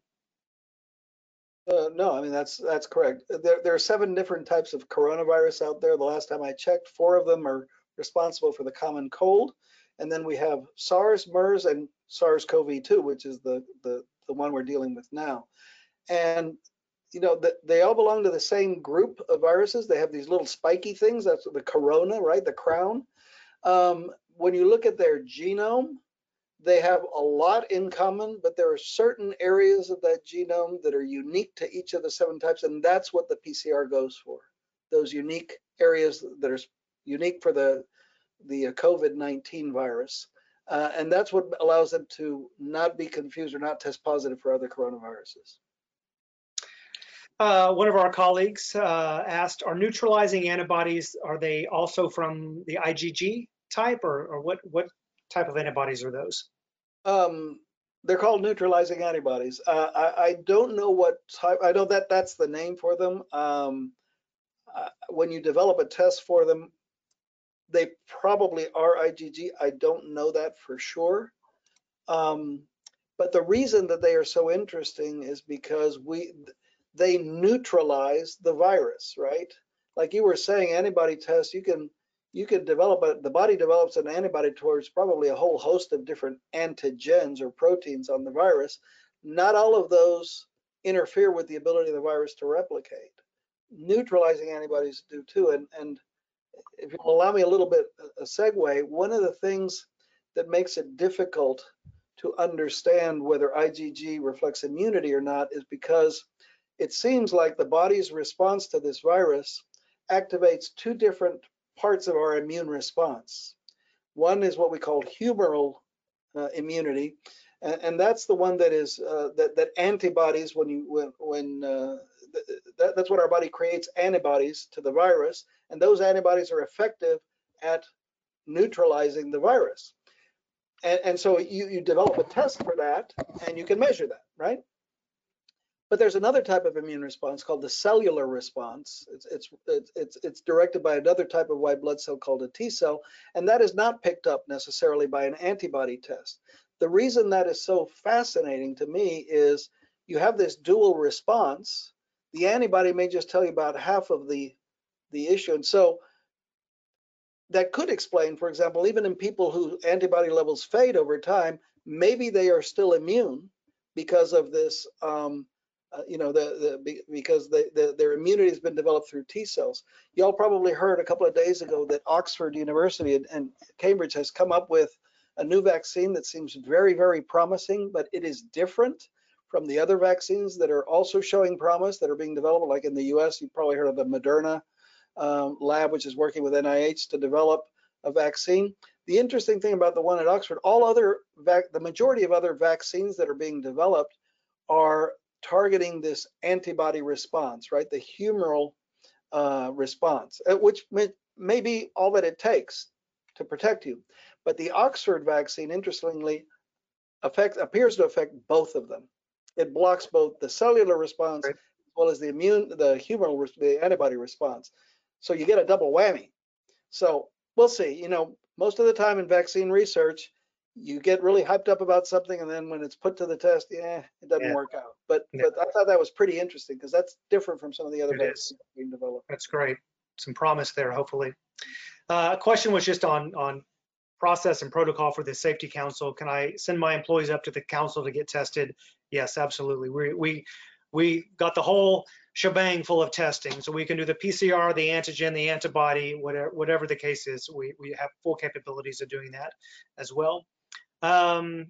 Uh, no, I mean that's that's correct. There, there are seven different types of coronavirus out there. The last time I checked, four of them are responsible for the common cold, and then we have SARS, MERS, and SARS-CoV-2, which is the the the one we're dealing with now. And you know that they all belong to the same group of viruses. They have these little spiky things. That's the corona, right? The crown. Um, when you look at their genome, they have a lot in common, but there are certain areas of that genome that are unique to each of the seven types, and that's what the PCR goes for. Those unique areas that are unique for the the uh, COVID-19 virus. Uh, and that's what allows them to not be confused or not test positive for other coronaviruses. Uh, one of our colleagues uh, asked, are neutralizing antibodies, are they also from the IgG type or, or what, what type of antibodies are those? Um, they're called neutralizing antibodies. Uh, I, I, don't know what type. I know that that's the name for them. Um, uh, when you develop a test for them, they probably are IgG. I don't know that for sure. Um, but the reason that they are so interesting is because we they neutralize the virus, right? Like you were saying, antibody tests, you can you could develop a, the body develops an antibody towards probably a whole host of different antigens or proteins on the virus. Not all of those interfere with the ability of the virus to replicate. Neutralizing antibodies do too. And, and if you'll allow me a little bit a segue, one of the things that makes it difficult to understand whether IgG reflects immunity or not is because it seems like the body's response to this virus activates two different parts of our immune response. One is what we call humoral uh, immunity, and, and, that's the one that is uh, that that antibodies when you when when uh, th that's what our body creates antibodies to the virus, and those antibodies are effective at neutralizing the virus. And, and so you you develop a test for that, and you can measure that, right? But there's another type of immune response called the cellular response. It's, it's, it's, it's directed by another type of white blood cell called a T cell, and that is not picked up necessarily by an antibody test. The reason that is so fascinating to me is you have this dual response. The antibody may just tell you about half of the, the issue. And so that could explain, for example, even in people whose antibody levels fade over time, maybe they are still immune because of this um, uh, you know, the, the because the, the, their immunity has been developed through T cells. Y'all probably heard a couple of days ago that Oxford University and, and, Cambridge has come up with a new vaccine that seems very, very promising, but it is different from the other vaccines that are also showing promise that are being developed. Like in the U.S., you've probably heard of the Moderna um, lab, which is working with NIH to develop a vaccine. The interesting thing about the one at Oxford, all other, the majority of other vaccines that are being developed are targeting this antibody response, right? The humoral uh, response, uh, which may, may be all that it takes to protect you. But the Oxford vaccine, interestingly, affects appears to affect both of them. It blocks both the cellular response right. as well as the immune, the humoral, the antibody response. So you get a double whammy. So we'll see. You know, most of the time in vaccine research, you get really hyped up about something, and then when it's put to the test, yeah, it doesn't yeah. work out. But yeah. but I thought that was pretty interesting because that's different from some of the other it being developed. That's great. Some promise there, hopefully. Uh, a question was just on on process and protocol for the safety council. Can I send my employees up to the council to get tested? Yes, absolutely. We we we got the whole shebang full of testing. So we can do the PCR, the antigen, the antibody, whatever, whatever the case is. We, we have full capabilities of doing that as well. Um,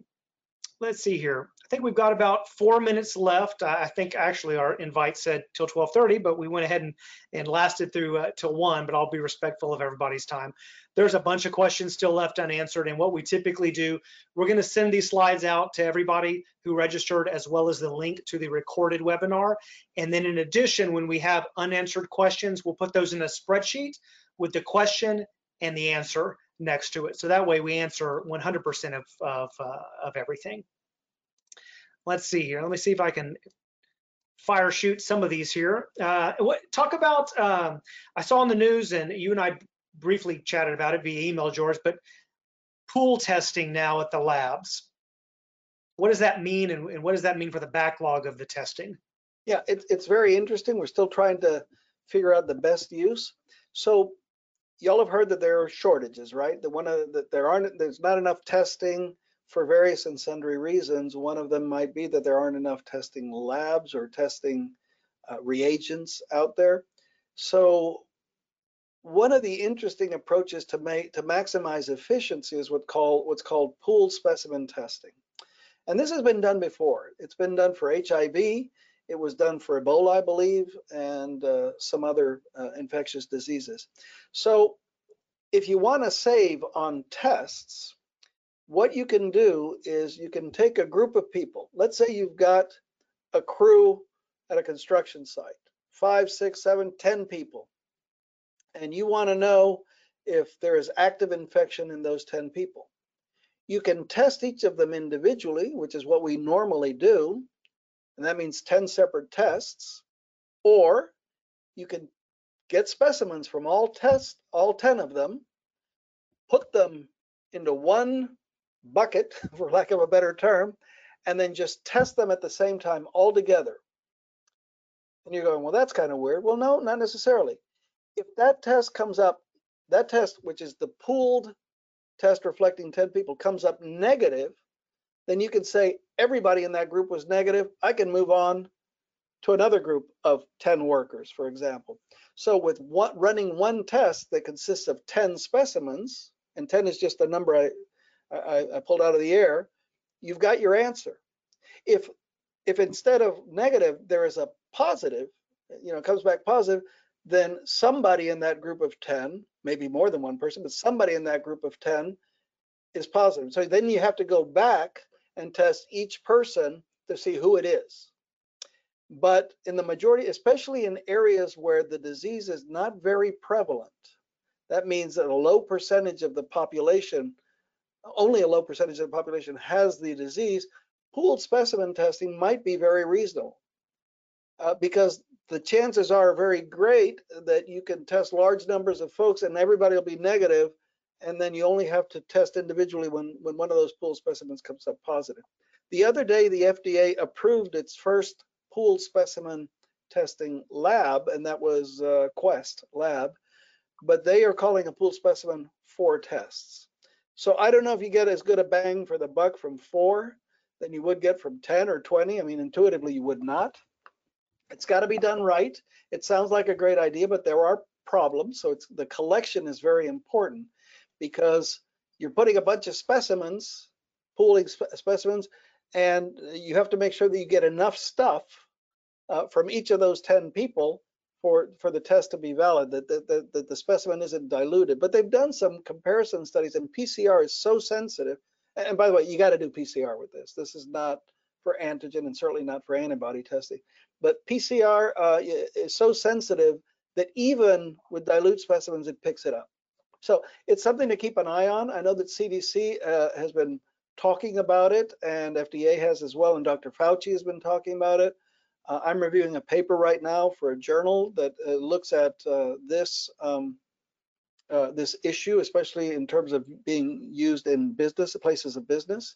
let's see here. I think we've got about four minutes left. I think actually our invite said till 12:30, but we went ahead and, and lasted through uh, till one. But I'll be respectful of everybody's time. There's a bunch of questions still left unanswered, and what we typically do, we're going to send these slides out to everybody who registered, as well as the link to the recorded webinar. And then in addition, when we have unanswered questions, we'll put those in a spreadsheet with the question and the answer next to it. So that way we answer 100% of, of, uh, of everything. Let's see here. Let me see if I can fire shoot some of these here. Uh, what, talk about, um, I saw in the news and you and I briefly chatted about it via email, George, but pool testing now at the labs. What does that mean and, and what does that mean for the backlog of the testing? Yeah, it, it's very interesting. We're still trying to figure out the best use. So y'all have heard that there are shortages, right? That one of that there aren't there's not enough testing for various and sundry reasons. One of them might be that there aren't enough testing labs or testing uh, reagents out there. So one of the interesting approaches to make to maximize efficiency is what call what's called pooled specimen testing. And this has been done before. It's been done for HIV. It was done for Ebola, I believe, and uh, some other uh, infectious diseases. So if you want to save on tests, what you can do is you can take a group of people. Let's say you've got a crew at a construction site, five, six, seven, ten people, and you want to know if there is active infection in those 10 people. You can test each of them individually, which is what we normally do, and that means 10 separate tests, or you can get specimens from all tests, all 10 of them, put them into one bucket, for lack of a better term, and then just test them at the same time all together. And you're going, well, that's kind of weird. Well, no, not necessarily. If that test comes up, that test, which is the pooled test reflecting 10 people, comes up negative, then you can say everybody in that group was negative. I can move on to another group of 10 workers, for example. So with one, running one test that consists of 10 specimens, and 10 is just a number I, I, I pulled out of the air, you've got your answer. If if instead of negative there is a positive, you know, comes back positive, then somebody in that group of 10, maybe more than one person, but somebody in that group of 10 is positive. So then you have to go back and test each person to see who it is. But in the majority, especially in areas where the disease is not very prevalent, that means that a low percentage of the population only a low percentage of the population has the disease, pooled specimen testing might be very reasonable uh, because the chances are very great that you can test large numbers of folks and everybody will be negative and then you only have to test individually when, when one of those pool specimens comes up positive. The other day, the FDA approved its first pool specimen testing lab, and that was uh, Quest Lab, but they are calling a pool specimen four tests. So I don't know if you get as good a bang for the buck from four than you would get from 10 or 20. I mean, intuitively, you would not. It's got to be done right. It sounds like a great idea, but there are problems. So it's the collection is very important because you're putting a bunch of specimens, pooling spe specimens, and you have to make sure that you get enough stuff uh, from each of those 10 people for for the test to be valid that the, the, the specimen isn't diluted but they've done some comparison studies and pcr is so sensitive and by the way you got to do pcr with this this is not for antigen and certainly not for antibody testing. But PCR uh, is so sensitive that even with dilute specimens, it picks it up. So it's something to keep an eye on. I know that CDC uh, has been talking about it and FDA has as well, and Dr. Fauci has been talking about it. Uh, I'm reviewing a paper right now for a journal that uh, looks at uh, this um, uh, this issue, especially in terms of being used in business, places of business.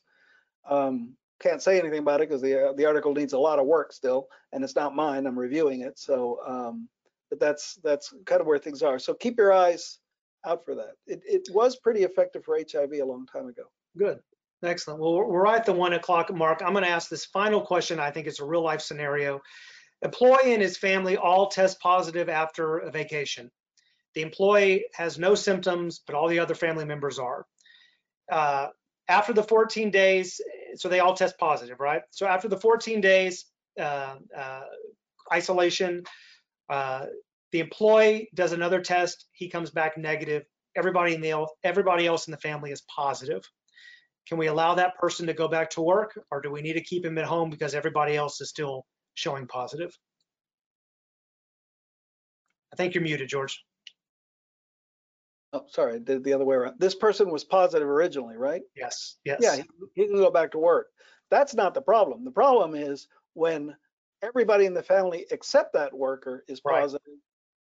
Um, can't say anything about it because the uh, the article needs a lot of work still, and it's not mine. I'm reviewing it, so um, but that's that's kind of where things are. So keep your eyes out for that. It it was pretty effective for HIV a long time ago. Good. Excellent. Well, we're right at the one o'clock mark. I'm going to ask this final question. I think it's a real life scenario. Employee and his family all test positive after a vacation. The employee has no symptoms, but all the other family members are. Uh, after the 14 days, so they all test positive, right? So after the 14 days uh, uh, isolation, uh, the employee does another test. He comes back negative. Everybody in the everybody else in the family is positive. Can we allow that person to go back to work, or do we need to keep him at home because everybody else is still showing positive? I think you're muted, George. Oh, sorry, the, the other way around. This person was positive originally, right? Yes, yes. Yeah, he, he can go back to work. That's not the problem. The problem is when everybody in the family except that worker is Right.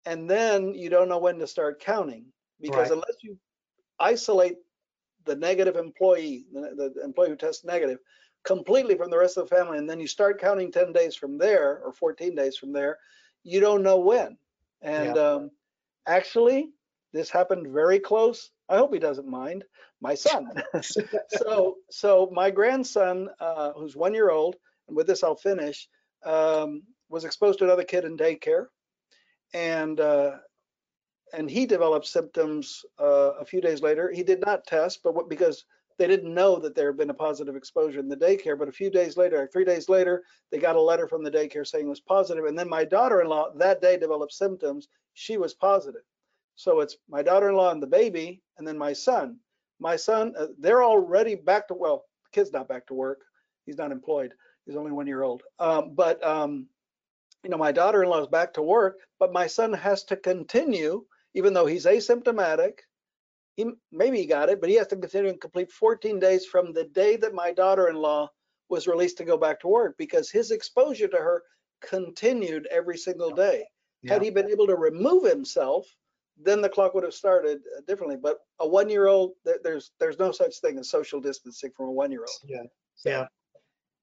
And then you don't know when to start counting because Right. unless you isolate the negative employee, the, the employee who tests negative, completely from the rest of the family, and then you start counting 10 days from there or 14 days from there, you don't know when. And um, actually, this happened very close. I hope he doesn't mind. My son. so, so my grandson, uh, who's one year old, and with this I'll finish, um, was exposed to another kid in daycare, and uh, and he developed symptoms uh, a few days later. He did not test, but what, because they didn't know that there had been a positive exposure in the daycare. But a few days later, three days later, they got a letter from the daycare saying it was positive. And then my daughter-in-law that day developed symptoms. She was positive. So it's my daughter-in-law and the baby, and then my son. My son, uh, they're already back to well, the kid's not back to work. He's not employed. He's only one year old. Um, but um, you know, my daughter-in-law is back to work, but my son has to continue, even though he's asymptomatic. He maybe he got it, but he has to continue and complete 14 days from the day that my daughter-in-law was released to go back to work because his exposure to her continued every single day. Yeah. Had he been able to remove himself, then the clock would have started uh, differently. But a one-year-old, there's there's no such thing as social distancing from a one-year-old. Yeah. So- Yeah.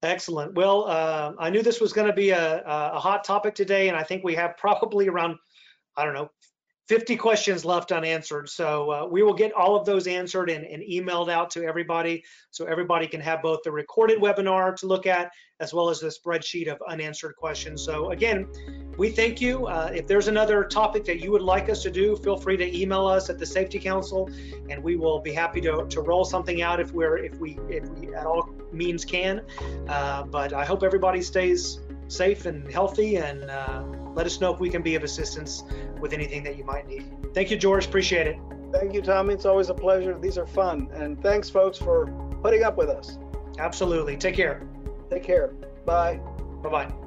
Excellent. Well, uh, I knew this was going to be a, a a hot topic today, and I think we have probably around, I don't know, 50 questions left unanswered. So uh, we will get all of those answered and, and emailed out to everybody so everybody can have both the recorded webinar to look at as well as the spreadsheet of unanswered questions. So again, we thank you. Uh, if there's another topic that you would like us to do, feel free to email us at the Safety Council, and we will be happy to, to roll something out if we're if we if we at all means can. Uh, but I hope everybody stays safe and healthy, and uh, let us know if we can be of assistance with anything that you might need. Thank you, George. Appreciate it. Thank you, Tommy. It's always a pleasure. These are fun. And thanks, folks, for putting up with us. Absolutely. Take care. Take care. Bye. Bye bye.